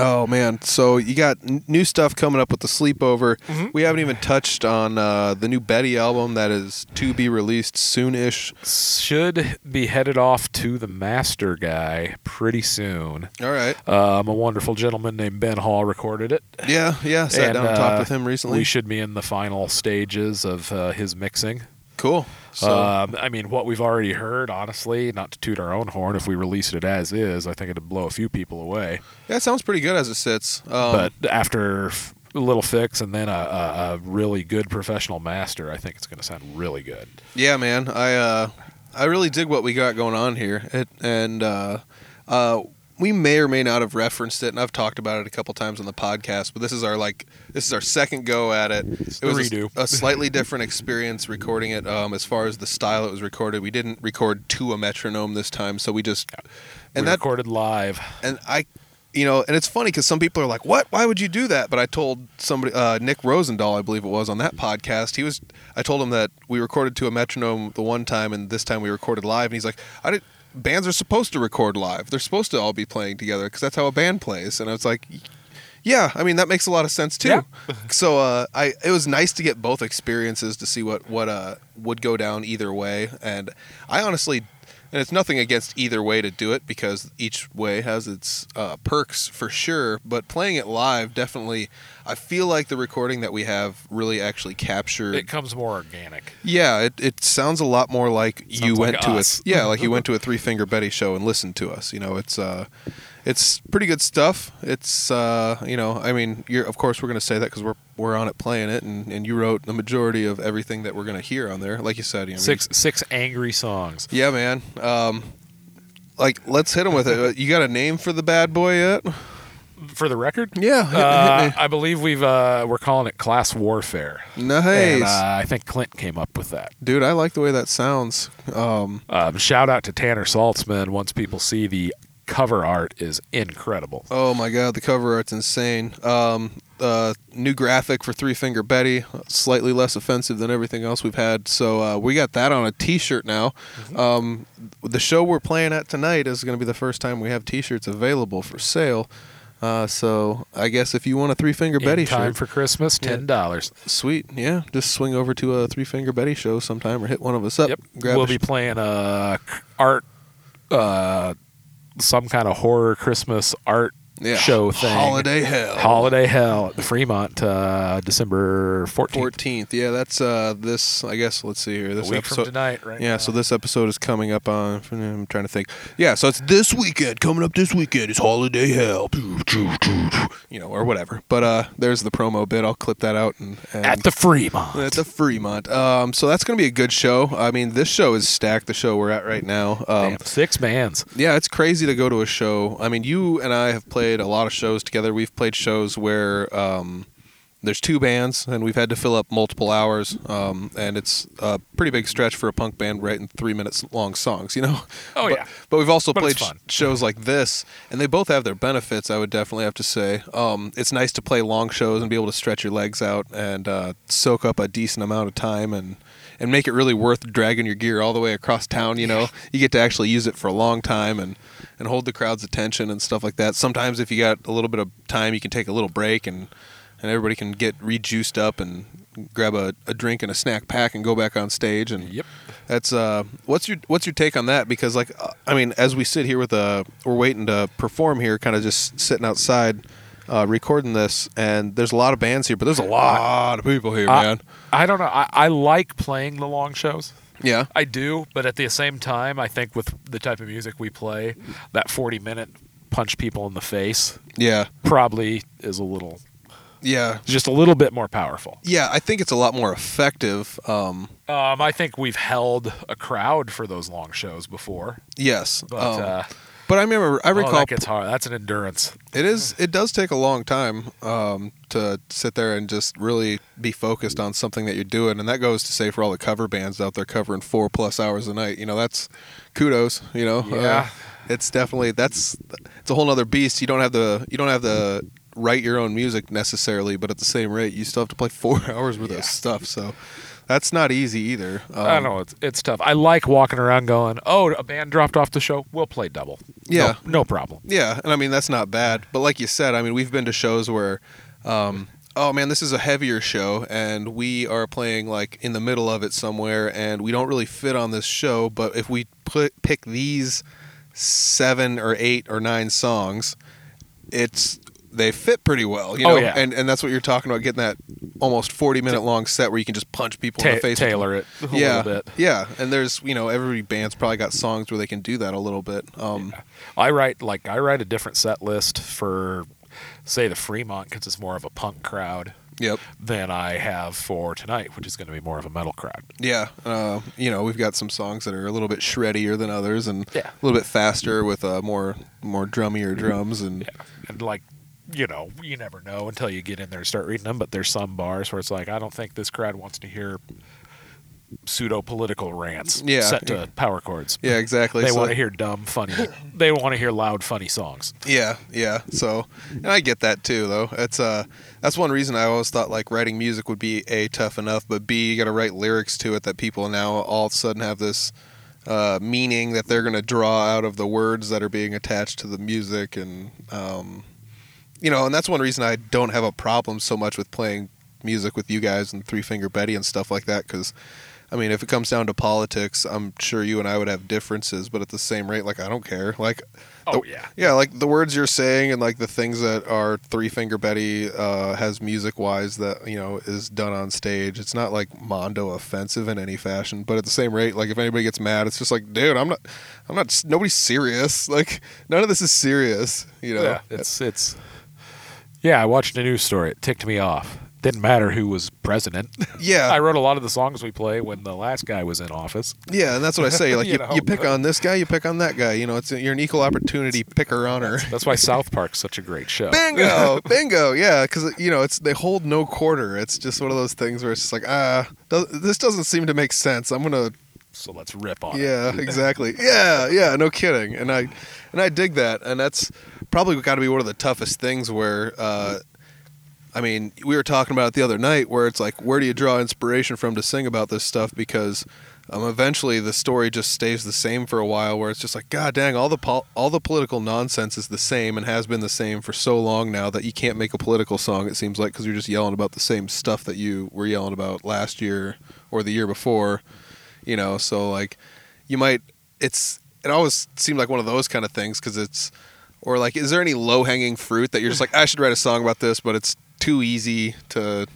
Oh man! So you got n- new stuff coming up with the sleepover. Mm-hmm. We haven't even touched on uh, the new Betty album that is to be released soon-ish. Should be headed off to the master guy pretty soon. All right. Um, a wonderful gentleman named Ben Hall recorded it. Yeah, yeah. Sat And, down and talked uh, with him recently. We should be in the final stages of uh, his mixing. Cool. So um, I mean, what we've already heard, honestly, not to toot our own horn, if we released it as is, I think it'd blow a few people away. that sounds pretty good as it sits. Um, but after f- a little fix and then a, a, a really good professional master, I think it's going to sound really good. yeah, man. I uh, I really dig what we got going on here. It, and uh, uh, we may or may not have referenced it, and I've talked about it a couple times on the podcast. But this is our like this is our second go at it. it was a- A, slightly different experience recording it. Um, as far as the style it was recorded, we didn't record to a metronome this time, so we just we and that recorded live. and I you know, and it's funny because some people are like, "What? Why would you do that?" But I told somebody, uh, Nick Rosendahl, I believe it was, on that podcast. He was, I told him that we recorded to a metronome the one time, and this time we recorded live, and he's like, "I did." Bands are supposed to record live. They're supposed to all be playing together because that's how a band plays. And I was like, yeah, I mean that makes a lot of sense too. Yeah. so uh, I it was nice to get both experiences to see what what uh, would go down either way, and I honestly, and it's nothing against either way to do it because each way has its uh, perks for sure. But playing it live definitely, I feel like the recording that we have really actually captured. It comes more organic. yeah, it, it sounds a lot more like you went like to us. a yeah, like you went to a Three Finger Betty show and listened to us. You know, it's uh, it's pretty good stuff. It's uh, you know, I mean, you're of course we're gonna say that because we're we're on it playing it, and, and you wrote the majority of everything that we're gonna hear on there. Like you said, you know, Six six angry songs. Yeah, man. Um, like let's hit him with it. Uh, You got a name for the bad boy yet? For the record, Yeah, hit, uh, hit I believe we've uh, we're calling it class warfare. Nice, And, uh, I think Clint came up with that. dude. I like the way that sounds. Um, Um, shout out to Tanner Saltzman. Once people see the cover art is incredible. Oh my god, the cover art's insane. Um, uh, new graphic for Three Finger Betty, slightly less offensive than everything else we've had. So uh, we got that on a T-shirt now. Um, the show we're playing at tonight is going to be the first time we have T-shirts available for sale. Uh, so I guess if you want a Three Finger In Betty time shirt, for Christmas, ten dollars. sweet, yeah, just swing over to a Three Finger Betty show sometime or hit one of us up. Yep. We'll be sh- playing uh, art, uh, some kind of horror Christmas art yeah. show thing. Holiday Hell. Holiday Hell at the Fremont, uh, December fourteenth. Fourteenth, yeah, that's uh this. I guess let's see here. A This week episode, from tonight, right? Yeah, now. so this episode is coming up on. I'm trying to think. Yeah, so it's this weekend. Coming up this weekend is Holiday Hell. You know, or whatever. But uh, there's the promo bit. I'll clip that out and, and at the Fremont. at the Fremont. Um, so that's gonna be a good show. I mean, this show is stacked. The show we're at right now. Um, Damn, six bands. yeah, it's crazy to go to a show. I mean, you and I have played a lot of shows together. We've played shows where um, there's two bands, and we've had to fill up multiple hours. Um, and it's a pretty big stretch for a punk band writing three minutes long songs, you know? Oh, But- yeah. But we've also But played shows like this, and they both have their benefits, I would definitely have to say. Um, it's nice to play long shows and be able to stretch your legs out and uh, soak up a decent amount of time and and make it really worth dragging your gear all the way across town. You know, you get to actually use it for a long time and and hold the crowd's attention and stuff like that. Sometimes if you got a little bit of time, you can take a little break and and everybody can get rejuiced up and grab a, a drink and a snack pack and go back on stage and Yep. that's uh what's your what's your take on that because like uh, i mean as we sit here with a we're waiting to perform here kind of just sitting outside uh recording this and there's a lot of bands here but there's a lot of people here I- man I don't know. I, I like playing the long shows. yeah I do, but at the same time, I think with the type of music we play, that 40 minute punch people in the face yeah probably is a little, yeah just a little bit more powerful. yeah i think it's a lot more effective um Um, I think we've held a crowd for those long shows before, yes but um, uh, but i remember i oh, recall that gets hard. That's an endurance. It is. It does take a long time um, to sit there and just really be focused on something that you're doing, and that goes to say for all the cover bands out there covering four plus hours a night. You know, that's kudos. You know, Yeah. Uh, it's definitely that's it's a whole other beast. You don't have the you don't have the write your own music necessarily, but at the same rate, you still have to play four hours worth Yeah. of stuff. So that's not easy either. Um, I don't know. It's, it's tough. I like walking around going, oh, a band dropped off the show. We'll play double. Yeah. No, no problem. Yeah, and I mean that's not bad. But like you said, I mean we've been to shows where, um, oh man, this is a heavier show, and we are playing like in the middle of it somewhere, and we don't really fit on this show. But if we put pick these seven or eight or nine songs, it's they fit pretty well. You Oh, know, yeah. and and that's what you're talking about, getting that almost forty minute long set where you can just punch people in the face. tailor it a yeah, little bit. yeah, and there's you know every band's probably got songs where they can do that a little bit. Um, I write like I write a different set list for, say, the Fremont because it's more of a punk crowd Yep. than I have for tonight, which is going to be more of a metal crowd. Yeah, uh, you know, we've got some songs that are a little bit shreddier than others, and Yeah. a little bit faster with uh, more more drummier drums, and Yeah, and like. You know, you never know until you get in there and start reading them. But there's some bars where it's like, I don't think this crowd wants to hear pseudo political rants Yeah. set to power chords. Yeah, exactly. They So- want to hear dumb, funny. they want to hear loud, funny songs. Yeah, yeah. So, and I get that too, though. It's uh, that's one reason I always thought like writing music would be a tough enough, but b you got to write lyrics to it that people now all of a sudden have this uh, meaning that they're gonna draw out of the words that are being attached to the music, and um, you know, and that's one reason I don't have a problem so much with playing music with you guys and Three Finger Betty and stuff like that, because. I mean, if it comes down to politics, I'm sure you and I would have differences, but at the same rate, like I don't care. Like, Oh the- yeah. yeah, like the words you're saying and like the things that are Three Finger Betty uh, has music wise that you know is done on stage. It's not like Mondo offensive in any fashion, but at the same rate, like if anybody gets mad, it's just like, dude, I'm not, I'm not, nobody's serious. Like none of this is serious. You know, Yeah, it's it's. Yeah, I watched a news story. It ticked me off. Didn't matter who was president. yeah, I wrote a lot of the songs we play when the last guy was in office. yeah, and that's what I say. Like You you, know. you pick on this guy, you pick on that guy. You know, it's you're an equal opportunity picker honor. That's why South Park's such a great show. Bingo, bingo, yeah, because you know it's they hold no quarter. It's just one of those things where it's just like ah, this doesn't seem to make sense. I'm gonna, So let's rip on it. yeah, exactly, yeah, yeah, no kidding, and I, and I dig that, and that's probably got to be one of the toughest things where, uh, I mean, we were talking about it the other night where it's like, where do you draw inspiration from to sing about this stuff because. Um, eventually, the story just stays the same for a while, where it's just like, God dang, all the all the political nonsense is the same and has been the same for so long now that you can't make a political song. It seems like because you're just yelling about the same stuff that you were yelling about last year or the year before, you know. So like, you might. It's it always seemed like one of those kind of things because it's or like, is there any low hanging fruit that you're just like, I should write a song about this, but it's too easy to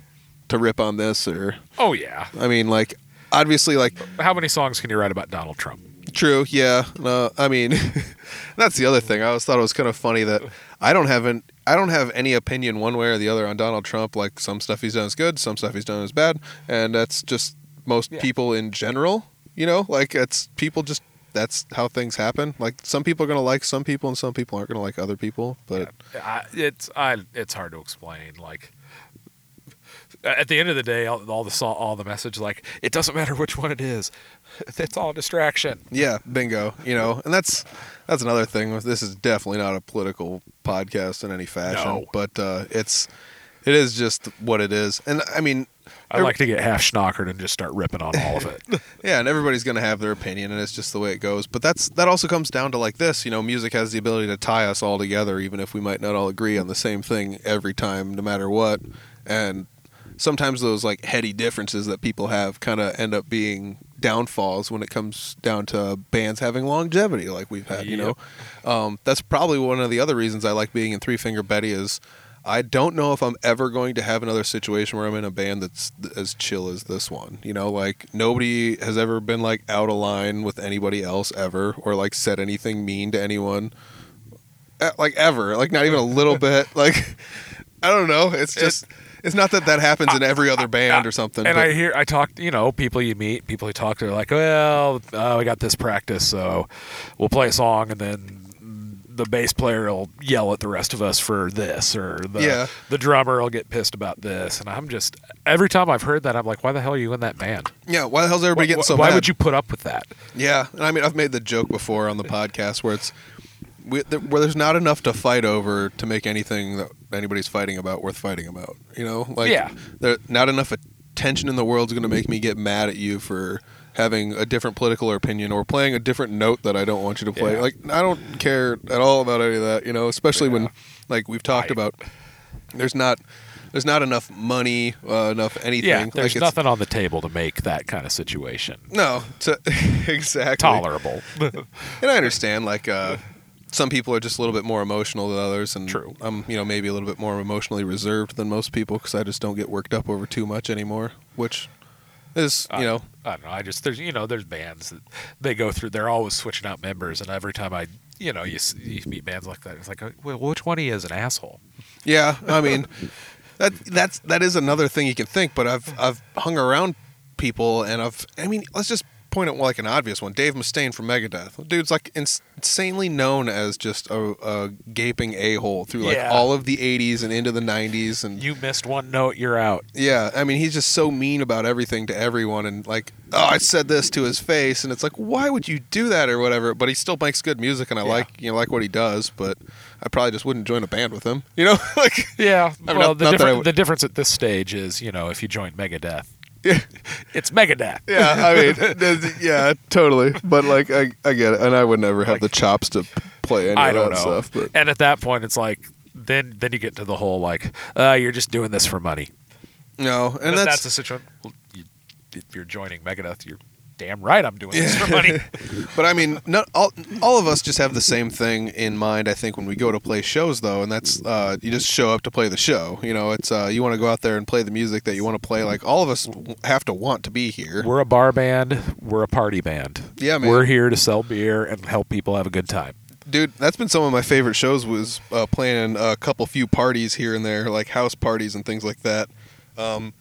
to rip on this or Oh yeah. I mean like obviously like How many songs can you write about Donald Trump? True. Yeah. No. I mean, that's the other thing. I always thought it was kind of funny that I don't have an I don't have any opinion one way or the other on Donald Trump. Like some stuff he's done is good, some stuff he's done is bad, and that's just most Yeah. people in general. You know, like it's people just that's how things happen. Like some people are gonna like some people, and some people aren't gonna like other people. But I, it's I it's hard to explain. Like at the end of the day, all, all the all the message, like it doesn't matter which one it is. It's all a distraction. Yeah, bingo. You know, and that's that's another thing. This is definitely not a political podcast in any fashion, No. but uh, it's it is just what it is. And I mean, I like to get half schnockered and just start ripping on all of it. yeah, and everybody's gonna have their opinion, and it's just the way it goes. But that's that also comes down to like this. You know, music has the ability to tie us all together, even if we might not all agree on the same thing every time, no matter what. And sometimes those like heady differences that people have kind of end up being downfalls when it comes down to bands having longevity like we've had you know um, that's probably one of the other reasons i like being in three finger betty is i don't know if i'm ever going to have another situation where i'm in a band that's as chill as this one you know like nobody has ever been like out of line with anybody else ever or like said anything mean to anyone like ever like not even a little bit like i don't know it's just it's not that that happens in every other band or something And but- I hear, I talk, you know, people you meet, people you talk to, are like, well, uh, we got this practice, so we'll play a song, and then the bass player will yell at the rest of us for this, or the Yeah. the drummer will get pissed about this, and I'm just every time I've heard that, I'm like, why the hell are you in that band? yeah why the hell's everybody getting so why mad would you put up with that? Yeah, and I mean, I've made the joke before on the podcast where it's we, where there's not enough to fight over to make anything that anybody's fighting about worth fighting about. You know, like Yeah. there not enough attention in the world is going to make me get mad at you for having a different political opinion or playing a different note that I don't want you to play. Yeah. Like I don't care at all about any of that. You know, especially when like we've talked Right. about there's not. There's not enough money, uh, enough anything. Yeah, there's it's- nothing on the table to make that kind of situation No, to, exactly. tolerable. And I understand, like, uh, some people are just a little bit more emotional than others, and True. I'm, you know, maybe a little bit more emotionally reserved than most people because I just don't get worked up over too much anymore. Which is, you know, I don't know. I just there's you know there's bands that they go through. They're always switching out members, and every time I you know you, you meet bands like that, it's like, well, which one you is an asshole? yeah. I mean, that that's that is another thing you can think. But I've I've hung around people, and I've, I mean, let's just point at like an obvious one. Dave Mustaine from Megadeth. Dude's like ins- insanely known as just a, a gaping a hole through like Yeah. all of the '80s and into the '90s, and You missed one note, you're out. yeah, I mean, he's just so mean about everything to everyone, and like, oh, I said this to his face, and it's like, why would you do that or whatever? But he still makes good music, and I like, you know, like what he does. But I probably just wouldn't join a band with him, you know, like, Yeah. I mean, well, not- the, not that I difference, would- the difference at this stage is, you know, if you join Megadeth, it's Megadeth. yeah. I mean, yeah, totally. But like, I, I get it, and I would never have the chops to play any I of don't that know. stuff. But And at that point, it's like, then then you get to the whole like, uh, you're just doing this for money. no, and And that's, that's, the situation. Well, you, if you're joining Megadeth, you're damn right I'm doing this for money. But I mean, not all all of us just have the same thing in mind. I think when we go to play shows, though, and that's uh, you just show up to play the show. You know, it's uh, you want to go out there and play the music that you want to play. Like all of us have to want to be here. We're a bar band. We're a party band. Yeah, man. We're here to sell beer and help people have a good time. Dude, that's been some of my favorite shows. Was uh, playing a couple few parties here and there, like house parties and things like that. Um,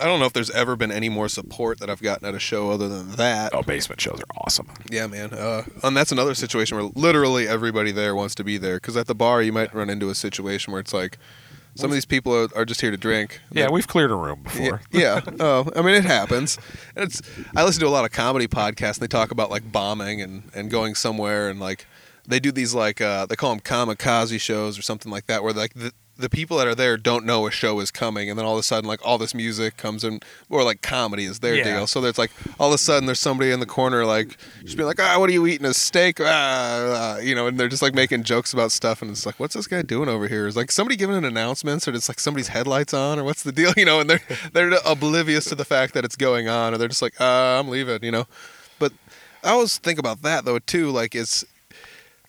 I don't know if there's ever been any more support that I've gotten at a show other than that. Oh, basement shows are awesome. Yeah, man. Uh, and that's another situation where literally everybody there wants to be there. Because at the bar, you might run into a situation where it's like some of these people are, are just here to drink. Yeah, we've cleared a room Yeah, before. yeah. Oh, I mean, it happens. And it's. I listen to a lot of comedy podcasts, and they talk about like bombing and and going somewhere, and like they do these like uh, they call them kamikaze shows or something like that, where like the the people that are there don't know a show is coming, and then all of a sudden like all this music comes in, or like comedy is their Yeah. deal. So there's like all of a sudden there's somebody in the corner like just being like, ah, what are you eating? A steak? Ah, ah," you know, and they're just like making jokes about stuff, and it's like, what's this guy doing over here? Is like somebody giving an announcement, or it's like somebody's headlights on, or what's the deal? You know, and they're they're oblivious to the fact that it's going on, or they're just like, uh, I'm leaving, you know. But I always think about that though too. Like it's,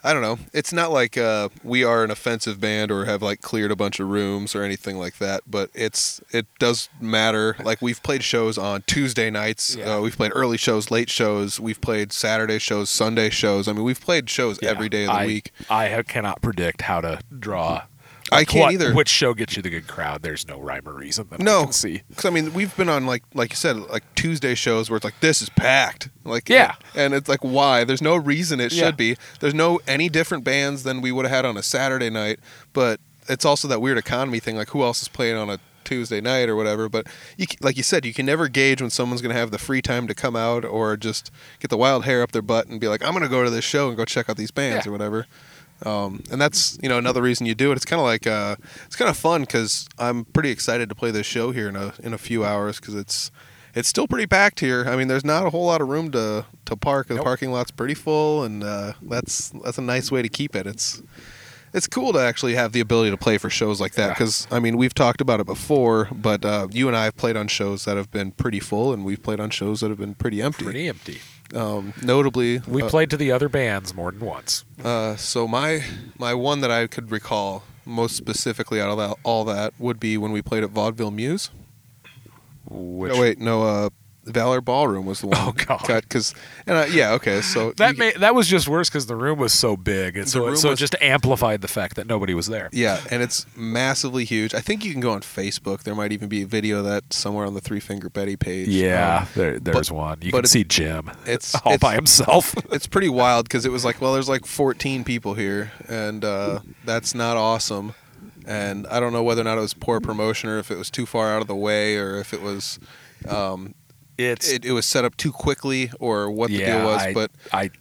I don't know. It's not like uh, we are an offensive band or have like cleared a bunch of rooms or anything like that. But it's it does matter. Like we've played shows on Tuesday nights. Yeah. Uh, we've played early shows, late shows. We've played Saturday shows, Sunday shows. I mean, we've played shows Yeah. every day of the I, week. I cannot predict how to draw. I can't what- either. Which show gets you the good crowd? There's no rhyme or reason that I No, can see. because I mean, we've been on like like you said, like Tuesday shows where it's like this is packed, like Yeah. and it's like why? There's no reason it Yeah. should be. There's no any different bands than we would have had on a Saturday night, but it's also that weird economy thing. Like who else is playing on a Tuesday night or whatever? But you, like you said, you can never gauge when someone's going to have the free time to come out or just get the wild hair up their butt and be like, I'm going to go to this show and go check out these bands Yeah. or whatever. Um, and that's you know another reason you do it. It's kind of like uh, it's kind of fun because I'm pretty excited to play this show here in a in a few hours because it's it's still pretty packed here. I mean, there's not a whole lot of room to to park. The Nope. parking lot's pretty full, and uh, that's that's a nice way to keep it. It's it's cool to actually have the ability to play for shows like that Yeah. because I mean we've talked about it before, but uh, you and I have played on shows that have been pretty full, and we've played on shows that have been pretty empty. Pretty empty. Um, notably, We uh, played to the other bands more than once. uh, so my my one that I could recall most specifically out of that, all that would be when we played at Vaudeville Mews. Which no, wait, no, uh, Val Air Ballroom was the one. Oh, God. Because and uh, yeah, okay, so that made, that was just worse because the room was so big, and so it, so was- it just amplified the fact that nobody was there. yeah, and it's massively huge. I think you can go on Facebook. There might even be a video of that somewhere on the Three Finger Betty page. Yeah, Um, there, there's one. You but can see Jim. it's- all it's- by himself. it's pretty wild because it was like, well, there's like 14 people here, and uh, that's not awesome. And I don't know whether or not it was poor promotion or if it was too far out of the way or if it was um, it's it, it was set up too quickly or what the yeah, deal was. I, but I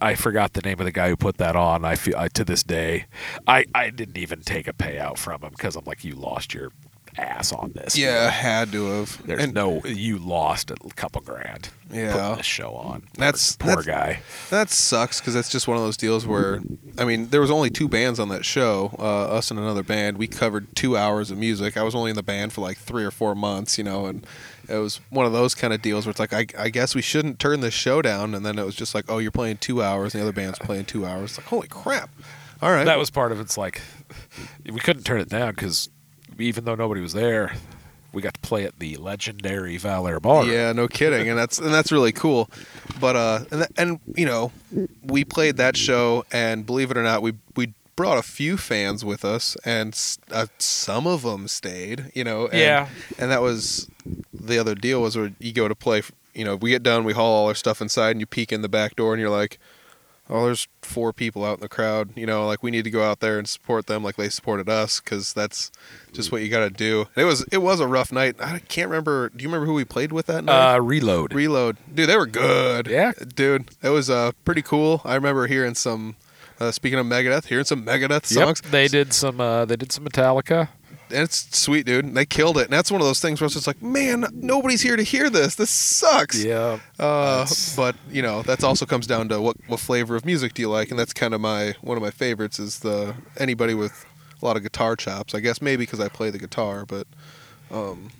I forgot the name of the guy who put that on. I feel I, to this day, I I didn't even take a payout from him because I'm like, you lost your ass on this. yeah, had to have. There's and no you lost a couple grand. Yeah. putting this show on. That's- poor that's- guy. that sucks because that's just one of those deals where I mean there was only two bands on that show, uh, us and another band. We covered two hours of music. I was only in the band for like three or four months, you know, and it was one of those kind of deals where it's like I, I guess we shouldn't turn this show down. And then it was just like, oh, you're playing two hours, and the other band's playing two hours. It's like holy crap! All right, That was part of it's like we couldn't turn it down because even though nobody was there, we got to play at the legendary Val Air Bar. Yeah, no kidding, and that's and that's really cool. But uh, and, and you know, we played that show, and believe it or not, we we brought a few fans with us, and uh, some of them stayed. You know, and, Yeah. and that was the other deal was where you go to play f- you know, we get done, we haul all our stuff inside, and you peek in the back door, and you're like, oh, there's four people out in the crowd. You know, like we need to go out there and support them, like they supported us, because that's just what you got to do. And it was it was a rough night. I can't remember. Do you remember who we played with that night? Uh, reload. Reload, dude, they were good. Yeah. dude, it was uh pretty cool. I remember hearing some. Uh, speaking of Megadeth, hearing some Megadeth Yep, songs. they did some. Uh, they did some Metallica. And it's sweet, dude. They killed it. And that's one of those things where it's just like, man, nobody's here to hear this. This sucks. Yeah. Uh, but you know, that's also comes down to what what flavor of music do you like, and that's kind of my one of my favorites is the anybody with a lot of guitar chops. I guess maybe because I play the guitar, but um,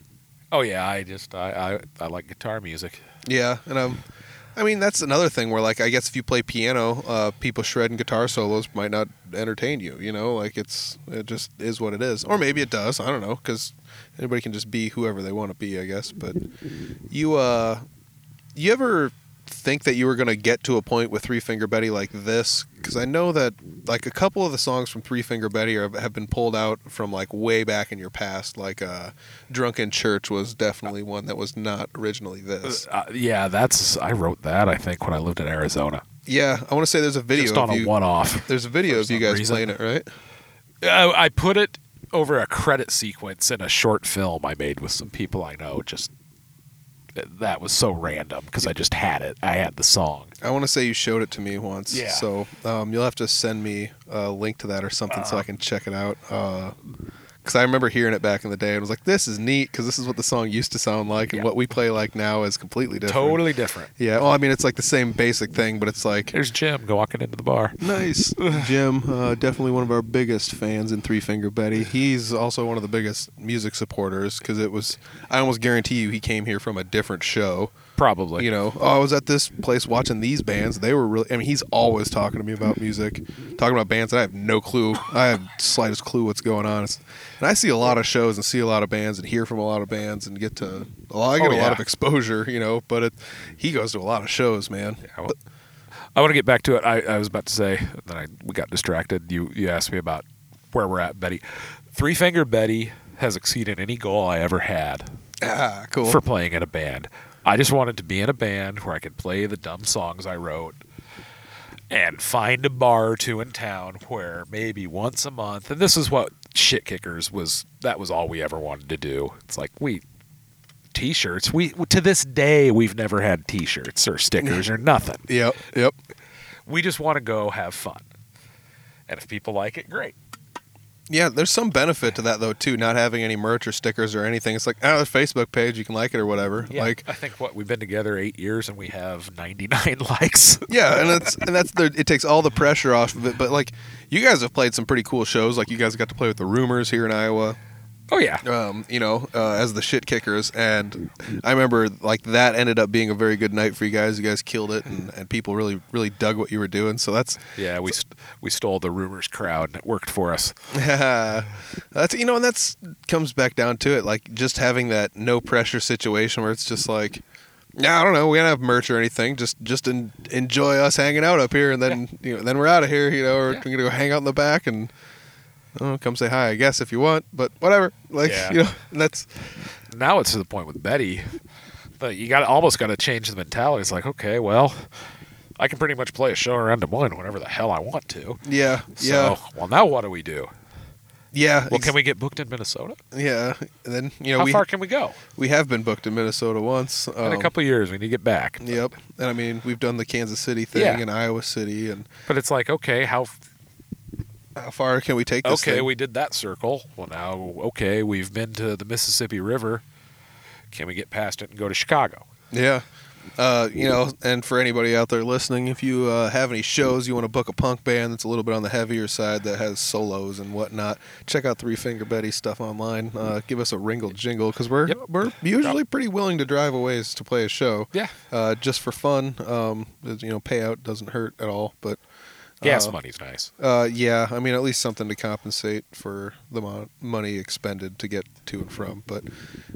Oh yeah, I just I, I I like guitar music. yeah, and um, I mean that's another thing where like I guess if you play piano, uh, people shredding guitar solos might not entertain you. You know, like it's it just is what it is, or maybe it does. I don't know because anybody can just be whoever they want to be, I guess. But you uh, you ever think that you were gonna get to a point with Three Finger Betty like this? Because I know that like a couple of the songs from Three Finger Betty are, have been pulled out from like way back in your past. Like uh, Drunken Church was definitely one that was not originally this. Uh, yeah, that's I wrote that I think when I lived in Arizona. Yeah, I want to say there's a video just on of a you. one-off. There's a video of you guys reason. playing it, right? I, I put it over a credit sequence in a short film I made with some people I know. Just that was so random because I just had it. I had the song. I want to say you showed it to me once. Yeah. So um, you'll have to send me a link to that or something so I Uh-huh. can check it out. Because I remember hearing it back in the day and was like, this is neat because this is what the song used to sound like, and Yeah. what we play like now is completely different. Totally different. Yeah. Well, I mean, it's like the same basic thing, but it's like There's Jim walking into the bar. Nice, Jim. Uh, definitely one of our biggest fans in Three Finger Betty. He's also one of the biggest music supporters because it was. I almost guarantee you he came here from a different show. Probably. You know, oh, I was at this place watching these bands. They were really. I mean, he's always talking to me about music, talking about bands that I have no clue. I have slightest clue what's going on. It's, and I see a lot of shows and see a lot of bands and hear from a lot of bands and get to. Well, I get Oh, a yeah. lot of exposure, you know. But it, he goes to a lot of shows, man. I wa- I want to get back to it. I, I was about to say, then I we got distracted. You you asked me about where we're at, Betty. Three Finger Betty has exceeded any goal I ever had Ah, cool. for playing in a band. I just wanted to be in a band where I could play the dumb songs I wrote and find a bar or two in town where maybe once a month, and this is what Shit Kickers was, that was all we ever wanted to do. It's like, we, t shirts, we, to this day, we've never had t shirts or stickers or nothing. Yep. Yep. We just want to go have fun. And if people like it, great. Yeah, there's some benefit to that though too, not having any merch or stickers or anything. It's like, ah, oh, a Facebook page, you can like it or whatever. Like, I think what we've been together eight years and we have 99 likes. yeah, and it's and that's the it takes all the pressure off of it. But like, you guys have played some pretty cool shows. Like, you guys got to play with the Rumors here in Iowa. Oh yeah. Um, you know, uh, as the shit kickers, and I remember like that ended up being a very good night for you guys. You guys killed it, and, and people really really dug what you were doing. So that's Yeah, we st- we stole the rumors crowd and it worked for us. that's you know, and that's comes back down to it, like just having that no pressure situation where it's just like, yeah, I don't know, we don't have merch or anything, just just en- enjoy us hanging out up here, and then you know, then we're out of here, you know, or Yeah. we're gonna go hang out in the back and. Oh, come say hi, I guess, if you want, but whatever. Like, Yeah. you know, that's Now it's to the point with Betty that you got almost got to change the mentality. It's like, okay, well, I can pretty much play a show around Des Moines whenever the hell I want to. yeah, So, yeah, well, now what do we do? yeah. Well, can we get booked in Minnesota? Yeah, and then you know How we far can we go? we have been booked in Minnesota once. in a um, couple of years, we need to get back. Yep, and I mean we've done the Kansas City thing Yeah. and Iowa City, and But it's like, okay, how how far can we take this? okay, thing? we did that circle. Well, now, okay, we've been to the Mississippi River. Can we get past it and go to Chicago? yeah. Uh, you know, and for anybody out there listening, if you uh, have any shows you want to book a punk band that's a little bit on the heavier side that has solos and whatnot, check out Three Finger Betty stuff online. Uh, give us a ringle jingle because we're Yep. we're usually pretty willing to drive away to play a show. Yeah. uh, just for fun. Um, you know, payout doesn't hurt at all, but Gas uh, money's nice. Uh, yeah, I mean, at least something to compensate for the mo- money expended to get to and from. But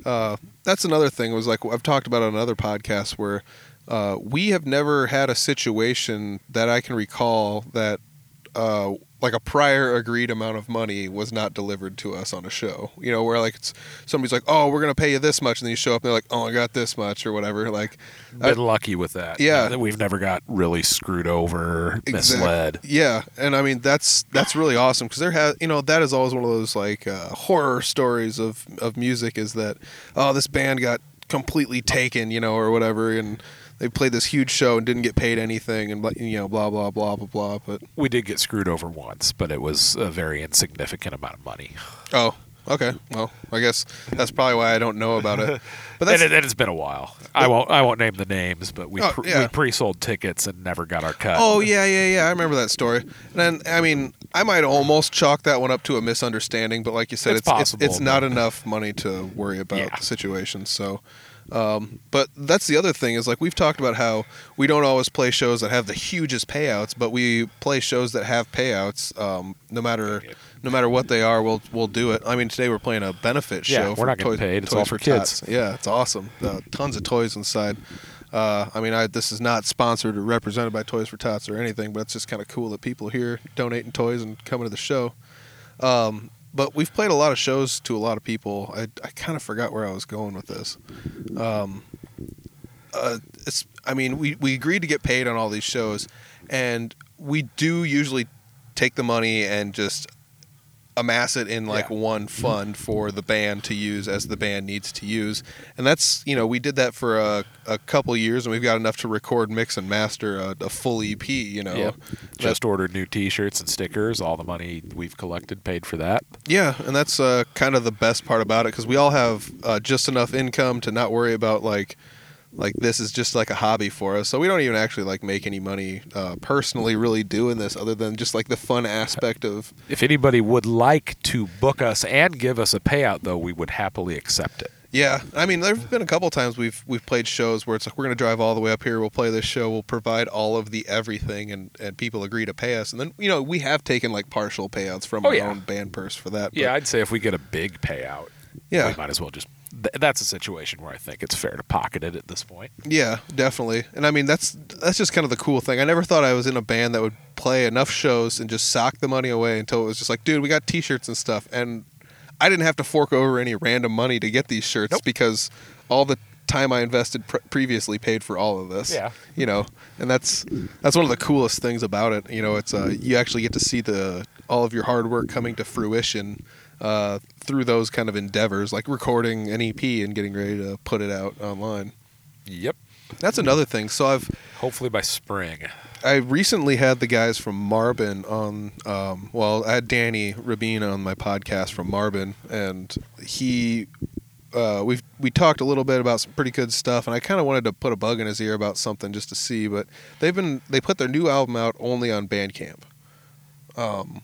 uh, that's another thing. Was like I've talked about on another podcast where uh, we have never had a situation that I can recall that uh, like a prior agreed amount of money was not delivered to us on a show. You know, where like it's somebody's like, "Oh, we're gonna pay you this much," and then you show up and they're like, "Oh, I got this much" or whatever. Like, I- Been lucky with that. Yeah. that we've never got really screwed over, Exact- misled. Yeah, and I mean that's that's really awesome because there has you know that is always one of those like uh, horror stories of of music is that oh this band got completely taken you know or whatever and they played this huge show and didn't get paid anything and you know blah blah blah blah blah but We did get screwed over once, but it was a very insignificant amount of money. oh okay well I guess that's probably why I don't know about it but And that's it, it has been a while. I won't. I won't name the names, but we Oh, pre- yeah. we pre-sold tickets and never got our cut. Oh yeah, yeah, yeah. I remember that story. And then, I mean, I might almost chalk that one up to a misunderstanding, but like you said, It's it's it's, possible, it's not enough money to worry about Yeah. the situation. So, um, but that's the other thing is like we've talked about how we don't always play shows that have the hugest payouts, but we play shows that have payouts. Um, no matter no matter what they are, we'll we'll do it. I mean, today we're playing a benefit Yeah, show. we're for not getting Toys- paid. It's Toys all for kids. Tots. Yeah, it's awesome. Uh, tons of toys inside. Uh, I mean, I, this is not sponsored or represented by Toys for Tots or anything, but it's just kind of cool that people here donating toys and coming to the show. Um, but we've played a lot of shows to a lot of people. I, I kind of forgot where I was going with this. Um, uh, it's, I mean, we, we agreed to get paid on all these shows, and we do usually take the money and just amass it in like Yeah. one fund for the band to use as the band needs to use and that's you know we did that for a, a couple years and we've got enough to record mix and master a, a full ep you know Yep. That- Just ordered new T-shirts and stickers. All the money we've collected paid for that. yeah and that's uh, kind of the best part about it because we all have uh, just enough income to not worry about like like this is just like a hobby for us so we don't even actually like make any money uh, personally really doing this other than just like the fun aspect of If anybody would like to book us and give us a payout, though, we would happily accept it. Yeah, I mean, there's been a couple times we've we've played shows where it's like we're gonna drive all the way up here, we'll play this show, we'll provide all of the everything, and and people agree to pay us, and then you know we have taken like partial payouts from Oh, our yeah. own band purse for that. Yeah, I'd say if we get a big payout, yeah, we might as well just. Th- that's a situation where I think it's fair to pocket it at this point. yeah, definitely. And I mean that's that's just kind of the cool thing. I never thought I was in a band that would play enough shows and just sock the money away until it was just like, dude, we got T-shirts and stuff, and I didn't have to fork over any random money to get these shirts Nope. because all the time I invested pre- previously paid for all of this. Yeah. you know, and that's that's one of the coolest things about it. You know, it's uh, you actually get to see the all of your hard work coming to fruition uh, through those kind of endeavors, like recording an EP and getting ready to put it out online. Yep. That's another thing. So I've Hopefully by spring. I recently had the guys from Marbin on. Um, well, I had Dani Rabin on my podcast from Marbin, and he. Uh, we've we talked a little bit about some pretty good stuff, and I kind of wanted to put a bug in his ear about something just to see. But they've been they put their new album out only on Bandcamp, um,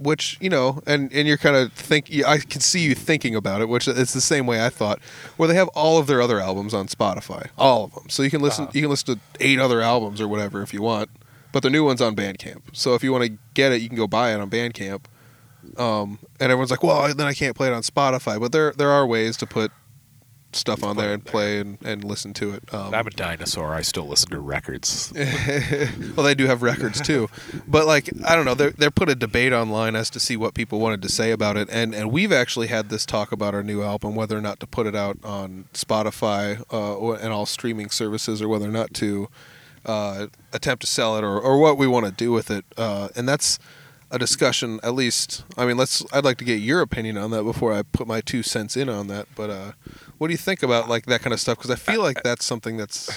which you know, and and you're kind of think I can see you thinking about it, which it's the same way I thought, where they have all of their other albums on Spotify, all of them, so you can listen Uh-huh. you can listen to eight other albums or whatever if you want, but the new one's on Bandcamp. So if you want to get it, you can go buy it on Bandcamp. Um, and everyone's like, well, then I can't play it on Spotify, but there there are ways to put stuff on there and play and, and listen to it. Um, I'm a dinosaur. I still listen to records. well, they do have records too, but like I don't know, they they put a debate online as to see what people wanted to say about it, and and we've actually had this talk about our new album, whether or not to put it out on Spotify uh, or, and all streaming services, or whether or not to uh, attempt to sell it, or or what we want to do with it, uh, and that's a discussion. At least, I mean, let's. I'd like to get your opinion on that before I put my two cents in on that. But uh, what do you think about like that kind of stuff? Because I feel like that's something that's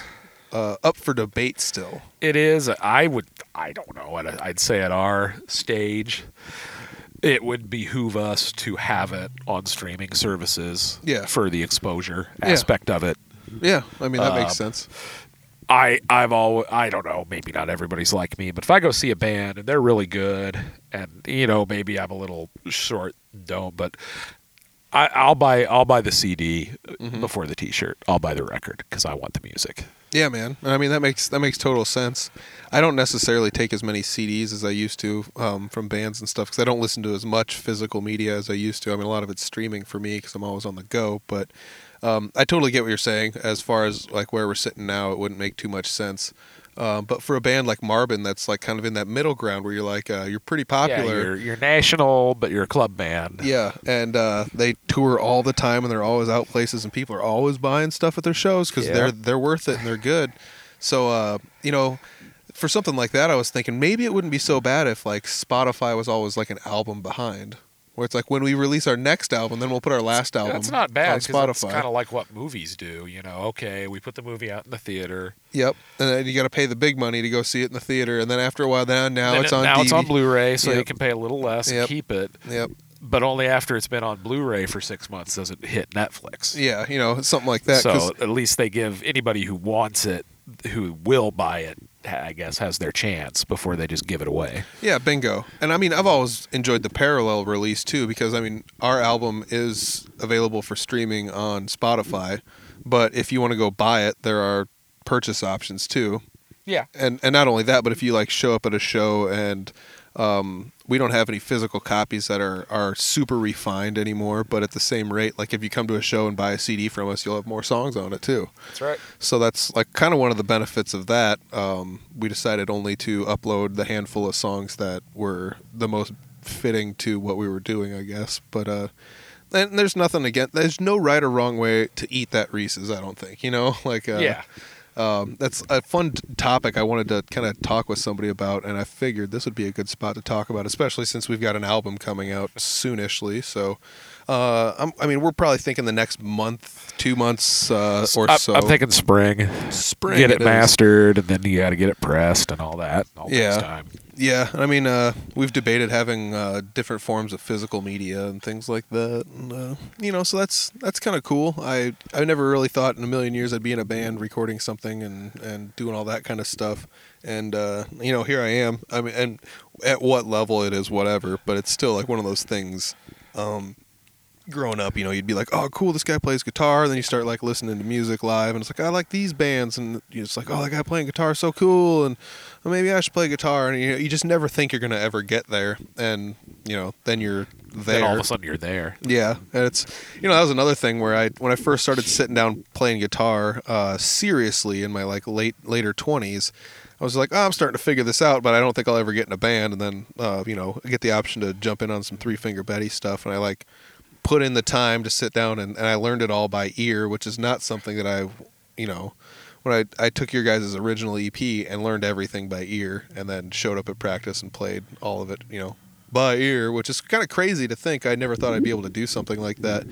uh, up for debate still. It is. I would. I don't know. I'd, I'd say at our stage, it would behoove us to have it on streaming services. Yeah. For the exposure Yeah. aspect of it. Yeah, I mean that makes Um, sense. I I've always I don't know maybe not everybody's like me but if I go see a band and they're really good and you know maybe I'm a little short don't but I, I'll buy I'll buy the CD Mm-hmm. before the T-shirt I'll buy the record because I want the music Yeah, man. I mean that makes that makes total sense. I don't necessarily take as many CDs as I used to um, from bands and stuff because I don't listen to as much physical media as I used to. I mean a lot of it's streaming for me because I'm always on the go. But um, I totally get what you're saying as far as like where we're sitting now. It wouldn't make too much sense. Uh, but for a band like Marbin, that's like kind of in that middle ground where you're like uh, you're pretty Yeah, popular. you're, you're national, but you're a club band. Yeah, and uh, they tour all the time, and they're always out places, and people are always buying stuff at their shows because Yeah. they're they're worth it and they're good. So uh, you know, for something like that, I was thinking maybe it wouldn't be so bad if like Spotify was always like an album behind, where it's like when we release our next album, then we'll put our last album. That's not bad on because it's Spotify. kind of like what movies do. You know, okay, we put the movie out in the theater. Yep, and then you got to pay the big money to go see it in the theater, and then after a while, now now Then it's on now it's on Blu-ray, so you can pay a little less Yep. and keep it. Yep. But only after it's been on Blu-ray for six months does it hit Netflix. Yeah, you know something like that. so at least they give anybody who wants it, who will buy it, I guess, has their chance before they just give it away. Yeah, bingo. And I mean, I've always enjoyed the parallel release too because I mean, our album is available for streaming on Spotify, but if you want to go buy it, there are purchase options too. Yeah. And and not only that, but if you like show up at a show and um, we don't have any physical copies that are are super refined anymore, but at the same rate, like if you come to a show and buy a CD from us, you'll have more songs on it too. That's right. So that's like kind of one of the benefits of that. Um, we decided only to upload the handful of songs that were the most fitting to what we were doing, I guess. But uh, and there's nothing again. There's no right or wrong way to eat that Reese's. I don't think. You know, like uh, yeah. Um, that's a fun t- topic I wanted to kind of talk with somebody about, and I figured this would be a good spot to talk about, especially since we've got an album coming out soonishly. So, uh, I'm, I mean, we're probably thinking the next month, two months uh, or I- so. I'm thinking spring. spring. get it mastered, and then you got to get it pressed and all that. All Yeah. Yeah, I mean, uh, we've debated having uh, different forms of physical media and things like that. And, uh, you know, so that's that's kind of cool. I I never really thought in a million years I'd be in a band recording something and and doing all that kind of stuff. And uh, you know, here I am. I mean, and at what level it is, whatever. But it's still like one of those things. Um, growing up, you know, you'd be like, "Oh, cool, this guy plays guitar." And then you start like listening to music live, and it's like, "I like these bands," and you're just like, "Oh, that guy playing guitar is so cool," and well, maybe I should play guitar. And you know, you just never think you're gonna ever get there, and you know, then you're there. Then all of a sudden you're there. Yeah, and it's you know that was another thing where I when I first started sitting down playing guitar uh, seriously in my like late later twenties, I was like, oh, I'm starting to figure this out, but I don't think I'll ever get in a band. And then uh, you know I get the option to jump in on some Three Finger Betty stuff, and I like put in the time to sit down and, and I learned it all by ear, which is not something that I you know when I I took your guys' original EP and learned everything by ear, and then showed up at practice and played all of it, you know, by ear, which is kind of crazy to think. I never thought I'd be able to do something like that.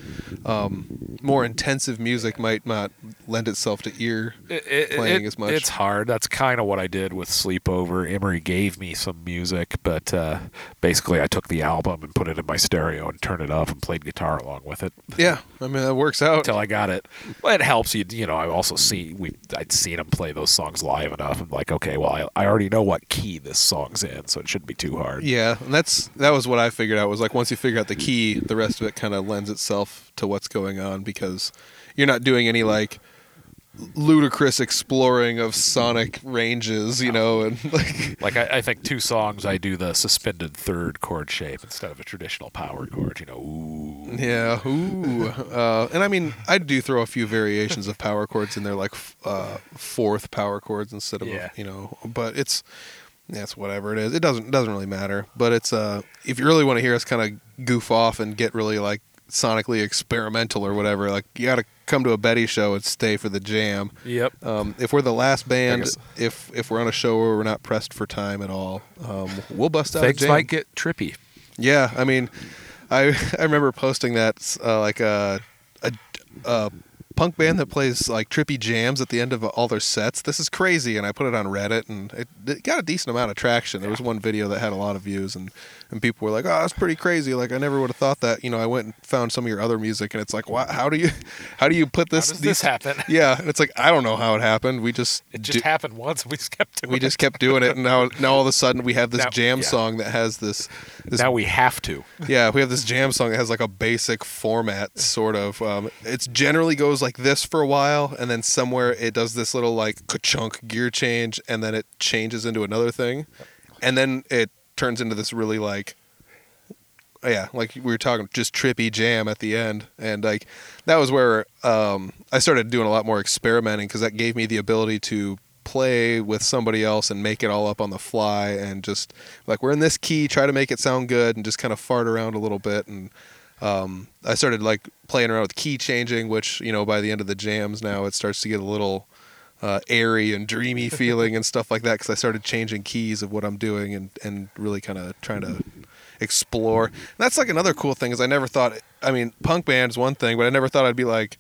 Um, more intensive music might not lend itself to ear It- it- playing it- as much. It's hard. That's kind of what I did with Sleepover. Emery gave me some music, but uh, basically I took the album and put it in my stereo and turned it up and played guitar along with it Yeah, I mean that works out. until I got it. Well, it helps you. You know, I also see we I'd seen him play those songs live enough. I'm like, okay, well, I, I already know what key this song's in, so it shouldn't be too hard. Yeah, and that's that was what I figured out. Was like once you figure out the key, the rest of it kind of lends itself to what's going on because you're not doing any like ludicrous exploring of sonic ranges, you know, and like Like I, I think two songs I do the suspended third chord shape instead of a traditional power chord. You know, ooh. Yeah, ooh, uh, and I mean, I do throw a few variations of power chords in there, like f- uh, fourth power chords instead of Yeah. you know. But it's that's whatever it is. It doesn't doesn't really matter. But it's uh, if you really want to hear us kind of goof off and get really like sonically experimental or whatever, like you got to come to a Betty show and stay for the jam. Yep. Um, if we're the last band, if if we're on a show where we're not pressed for time at all, um, we'll bust out Things might get trippy. Yeah, I mean, I I remember posting that uh, like a, a a punk band that plays like trippy jams at the end of all their sets. This is crazy, and I put it on Reddit, and it, it got a decent amount of traction. There was one video that had a lot of views, and and people were like, "Oh, that's pretty crazy." Like I never would have thought that. You know, I went and found some of your other music, and it's like, "Wow, how do you how do you put this How does this happen? Yeah, and it's like I don't know how it happened. We just It just do- happened once. We just kept doing we just kept doing it, and now now all of a sudden we have this Now- jam yeah. song that has this this Now we have to. yeah, we have this jam song that has like a basic format, sort of. Um, it's generally goes like this for a while, and then somewhere it does this little like ka-chunk gear change, and then it changes into another thing, and then it turns into this really like, yeah, like we were talking, just trippy jam at the end, and like that was where um, I started doing a lot more experimenting because that gave me the ability to play with somebody else and make it all up on the fly and just like we're in this key, try to make it sound good and just kind of fart around a little bit and um, I started like playing around with key changing, which you know by the end of the jams now it starts to get a little uh, airy and dreamy feeling and stuff like that because I started changing keys of what I'm doing and and really kind of trying to explore. And that's like another cool thing is I never thought. I mean, punk band is one thing, but I never thought I'd be like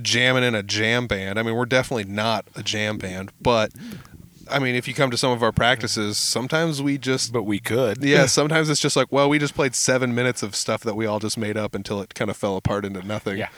jamming in a jam band. I mean, we're definitely not a jam band, but I mean, if you come to some of our practices, sometimes we just But we could. yeah, sometimes it's just like, well, we just played seven minutes of stuff that we all just made up until it kind of fell apart into nothing. Yeah.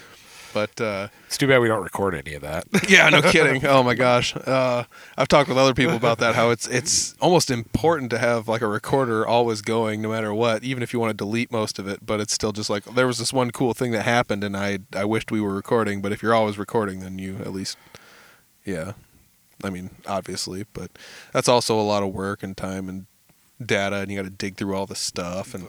But uh, It's too bad we don't record any of that. yeah, no kidding. Oh my gosh, uh, I've talked with other people about that. How it's it's almost important to have like a recorder always going, no matter what, even if you want to delete most of it. But it's still just like there was this one cool thing that happened, and I I wished we were recording. But if you're always recording, then you at least, yeah, I mean obviously, but that's also a lot of work and time and data, and you got to dig through all the stuff and.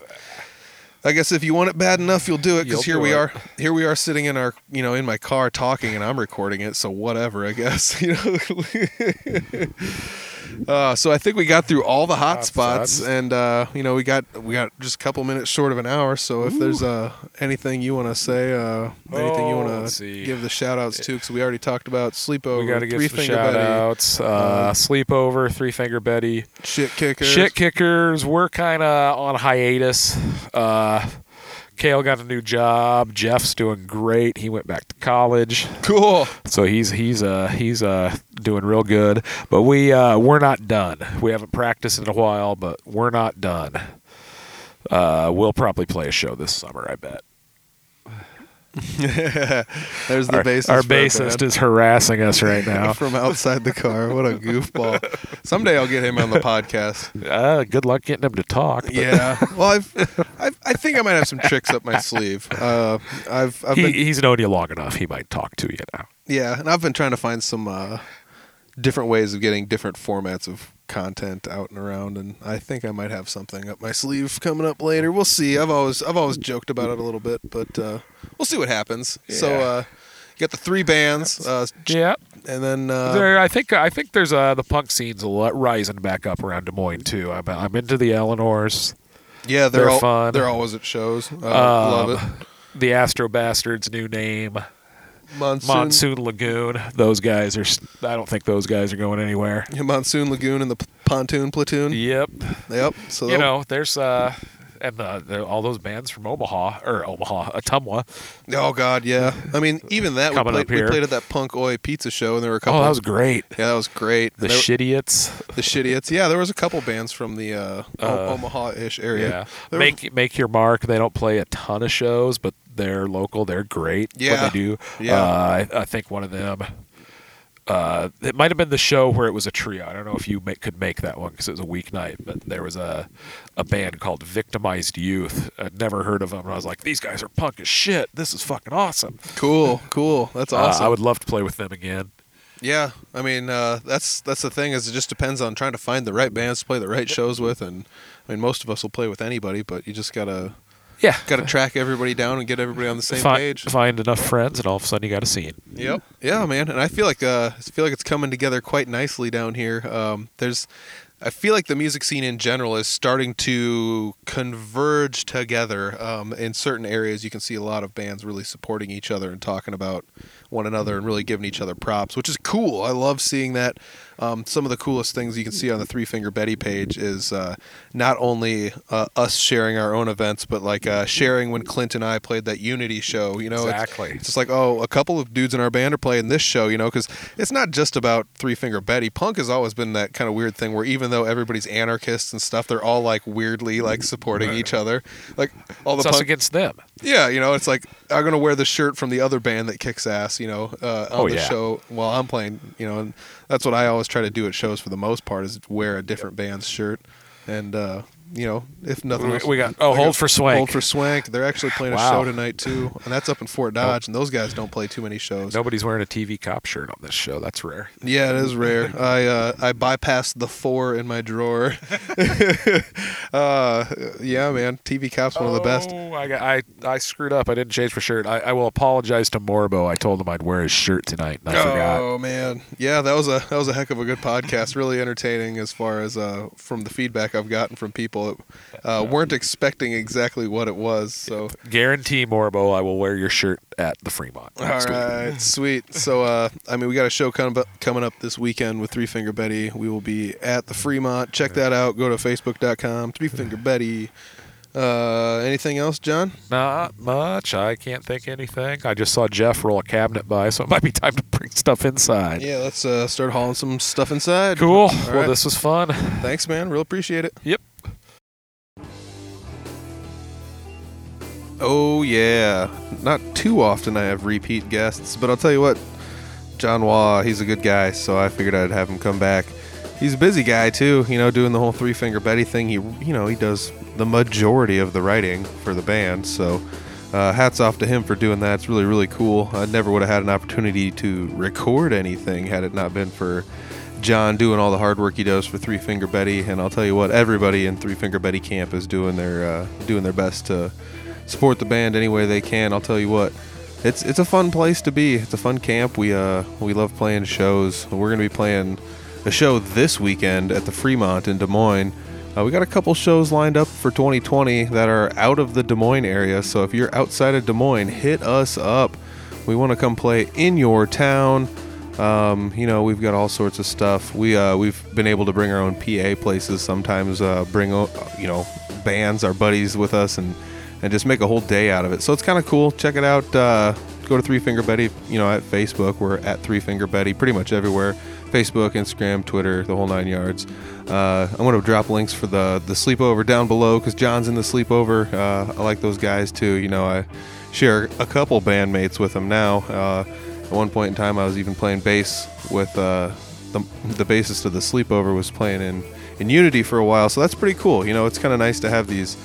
I guess if you want it bad enough, you'll do it. Because here we it. are, here we are sitting in our, you know, in my car talking, and I'm recording it. So whatever, I guess. You know. uh, so I think we got through all the hot Hot spots, spots. and uh, you know, we got we got just a couple minutes short of an hour. So if there's uh, anything you want to say, uh, anything you Oh, want to give the shout outs to, because we already talked about sleepover, we got to three give some finger shout Betty, outs. Uh, sleepover, Three Finger Betty. shit kickers, Shit kickers, we're kind of on hiatus. Kale got a new job. Jeff's doing great. He went back to college, cool. so he's he's uh he's uh doing real good. But we uh we're not done. We haven't practiced in a while, but we're not done. Uh, we'll probably play a show this summer. I bet. There's the our, bassist. our bassist is harassing us right now. from outside the car. What a goofball! Someday I'll get him on the podcast. Uh, good luck getting him to talk. Yeah. Well, I've, I've I think I might have some tricks up my sleeve. Uh, I've I've He, been he's known you long enough. He might talk to you now. yeah, and I've been trying to find some uh, different ways of getting different formats of content out and around, and I think I might have something up my sleeve coming up later. We'll see. I've always I've always joked about it a little bit, but uh, we'll see what happens. So. Uh, you got the three bands, uh, Yeah. and then uh, there, I think I think there's uh, the punk scene's a lot rising back up around Des Moines too. I'm, I'm into the Eleanors, yeah, they're, they're all, fun. They're always at shows. Uh, love Um, it. the Astro Bastards' new name, Monsoon, Monsoon Lagoon. Those guys are. I don't think those guys are going anywhere. Yeah, Monsoon Lagoon and the P- Pontoon Platoon. Yep. Yep. So You know, there's uh, and the, the, all those bands from Omaha or Omaha, Ottumwa. Oh God, yeah. I mean, even that we played, up we played at that Punk Oi Pizza show, and there were a couple. Oh, that was great. yeah, that was great. The There- Shitiots. the shitiots. Yeah, there was a couple bands from the uh, Uh, Omaha-ish area. Yeah. There Make make your mark. They don't play a ton of shows, but they're local. They're great. Yeah. What they do. Yeah. Uh, I, I think one of them. Uh, it might have been the show where it was a trio. I don't know if you make, could make that one because it was a weeknight. But there was a a band called Victimized Youth. I'd never heard of them, and I was like, "These guys are punk as shit. This is fucking awesome." Cool, cool. That's Uh, awesome. I would love to play with them again. Yeah, I mean, uh, that's that's the thing is it just depends on trying to find the right bands to play the right shows with, and I mean, most of us will play with anybody, but you just gotta Yeah. gotta track everybody down and get everybody on the same Fi- page. Find enough friends, and all of a sudden you got a scene. Yep. Yeah, man. And I feel like uh, I feel like it's coming together quite nicely down here. Um, there's, I feel like the music scene in general is starting to converge together. Um, in certain areas, you can see a lot of bands really supporting each other and talking about one another and really giving each other props, which is cool. I love seeing that. Um, some of the coolest things you can see on the Three Finger Betty page is uh, not only uh, us sharing our own events, but like uh, sharing when Clint and I played that Unity show. You know, It's- Exactly. it's just like, oh, a couple of dudes in our band are playing this show, you know, because it's not just about Three Finger Betty. Punk has always been that kind of weird thing where even though everybody's anarchists and stuff, they're all like weirdly like supporting each other. Like all the It's punk, against them. yeah, you know, it's like I'm gonna wear the shirt from the other band that kicks ass, you know, uh, on Oh, the yeah. show while I'm playing, you know, and that's what I always try to do at shows for the most part is wear a different band's shirt, and uh, you know, if nothing else, we got- oh, Hold for Swank. Hold for Swank. They're actually playing a Wow. show tonight too, and that's up in Fort Dodge. And those guys don't play too many shows. Nobody's wearing a TV cop shirt on this show. That's rare. Yeah, it is rare. I uh, I bypassed the four in my drawer. uh, yeah, man. TV Cop's one of the best. Oh, I, got, I I screwed up. I didn't change my shirt. I, I will apologize to Marbin. I told him I'd wear his shirt tonight, and I forgot. Oh man, yeah, that was a that was a heck of a good podcast. Really entertaining as far as uh, from the feedback I've gotten from people that uh, weren't expecting exactly what it was. So Guarantee Marbin, I will wear your shirt at the Fremont. all week. right, sweet. So uh, I mean, we got a show coming up, coming up this weekend with Three Finger Betty. We will be at the Fremont. Check that out. Go to facebook.com. Three Finger Betty. Uh, anything else, John? Not much. I can't think anything. I just saw Jeff roll a cabinet by, so it might be time to bring stuff inside. Yeah, let's uh, start hauling some stuff inside. Cool. All well, right. this was fun. Thanks, man. Real appreciate it. Yep. Oh yeah, not too often I have repeat guests, but I'll tell you what, John Waugh, he's a good guy, so I figured I'd have him come back. He's a busy guy too, you know, doing the whole Three Finger Betty thing. He, you know, he does the majority of the writing for the band, so uh, hats off to him for doing that. It's really, really cool. I never would have had an opportunity to record anything had it not been for John doing all the hard work he does for Three Finger Betty. And I'll tell you what, everybody in Three Finger Betty camp is doing their uh, doing their best to support the band any way they can. I'll tell you what, it's it's a fun place to be. It's a fun camp. We uh we love playing shows. We're gonna be playing a show this weekend at the Fremont in Des Moines. Uh, we got a couple shows lined up for 2020 that are out of the Des Moines area. So if you're outside of Des Moines, hit us up. We want to come play in your town. Um, you know, we've got all sorts of stuff. We uh, we've been able to bring our own PA places. Sometimes uh, bring you know bands, our buddies with us, and and just make a whole day out of it. So it's kind of cool. Check it out. Uh, go to Three Finger Betty. You know, at Facebook, we're at Three Finger Betty, pretty much everywhere. Facebook, Instagram, Twitter, the whole nine yards. Uh, I'm going to drop links for the the sleepover down below because John's in the sleepover. Uh, I like those guys too. You know, I share a couple bandmates with them now. Uh, at one point in time, I was even playing bass with uh, the the bassist of the sleepover was playing in in Unity for a while. So that's pretty cool. You know, it's kind of nice to have these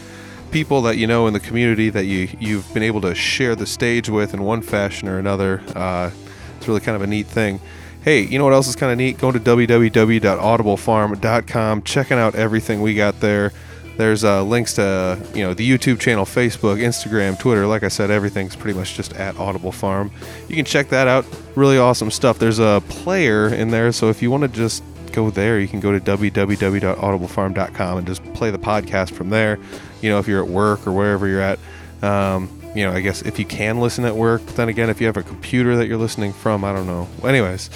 people that you know in the community that you you've been able to share the stage with in one fashion or another. Uh, it's really kind of a neat thing. Hey, you know what else is kind of neat? Going to www.audiblefarm.com, checking out everything we got there. There's uh, links to you know the YouTube channel, Facebook, Instagram, Twitter. Like I said, everything's pretty much just at Audible Farm. You can check that out. Really awesome stuff. There's a player in there, so if you want to just go there, you can go to www.audiblefarm.com and just play the podcast from there. You know, if you're at work or wherever you're at. Um, you know, I guess if you can listen at work, then again, if you have a computer that you're listening from, I don't know. Anyways,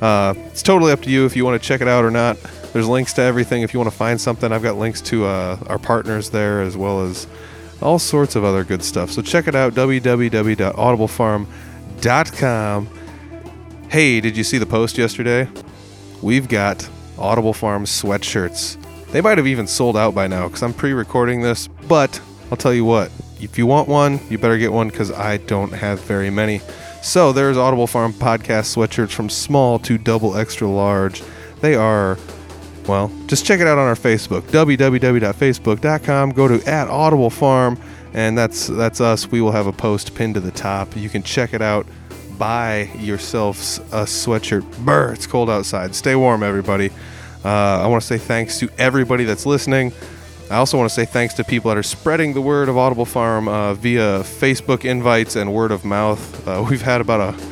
uh, it's totally up to you if you want to check it out or not. There's links to everything. If you want to find something, I've got links to uh, our partners there as well as all sorts of other good stuff. So check it out www.audiblefarm.com. Hey, did you see the post yesterday? We've got Audible Farm sweatshirts. They might have even sold out by now because I'm pre recording this, but I'll tell you what, if you want one, you better get one because I don't have very many. So there's Audible Farm podcast sweatshirts from small to double extra large. They are, well, just check it out on our Facebook, www.facebook.com. Go to at Audible Farm, and that's that's us. We will have a post pinned to the top. You can check it out. Buy yourselves a sweatshirt. Brr, it's cold outside. Stay warm, everybody. Uh, I want to say thanks to everybody that's listening. I also want to say thanks to people that are spreading the word of Audible Farm uh, via Facebook invites and word of mouth. Uh, we've had about a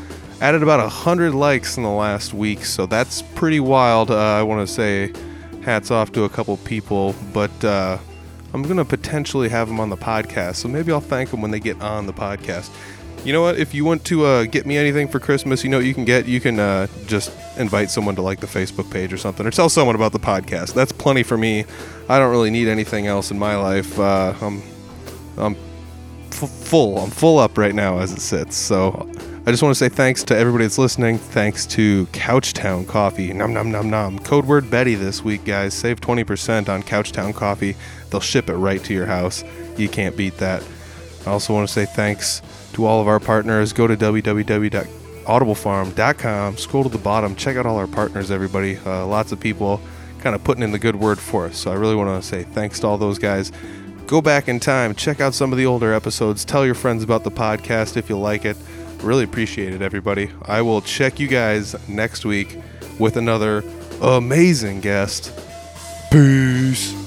added about a hundred likes in the last week, so that's pretty wild. Uh, I want to say hats off to a couple people, but uh, I'm gonna potentially have them on the podcast, so maybe I'll thank them when they get on the podcast. You know what? If you want to uh, get me anything for Christmas, you know what you can get. You can uh, just invite someone to like the Facebook page or something, or tell someone about the podcast. That's plenty for me. I don't really need anything else in my life. Uh, I'm, I'm f- full. I'm full up right now as it sits. So I just want to say thanks to everybody that's listening. Thanks to Couchtown Coffee. Nom nom nom nom. Code word Betty this week, guys. Save 20% on Couchtown Coffee. They'll ship it right to your house. You can't beat that. I also want to say thanks to all of our partners. Go to www.audiblefarm.com. Scroll to the bottom. Check out all our partners, everybody. Uh, lots of people kind kind of putting in the good word for us. So I really want to say thanks to all those guys. Go back in time, check out some of the older episodes, tell your friends about the podcast if you like it. Really appreciate it, everybody. I will check you guys next week with another amazing guest. Peace.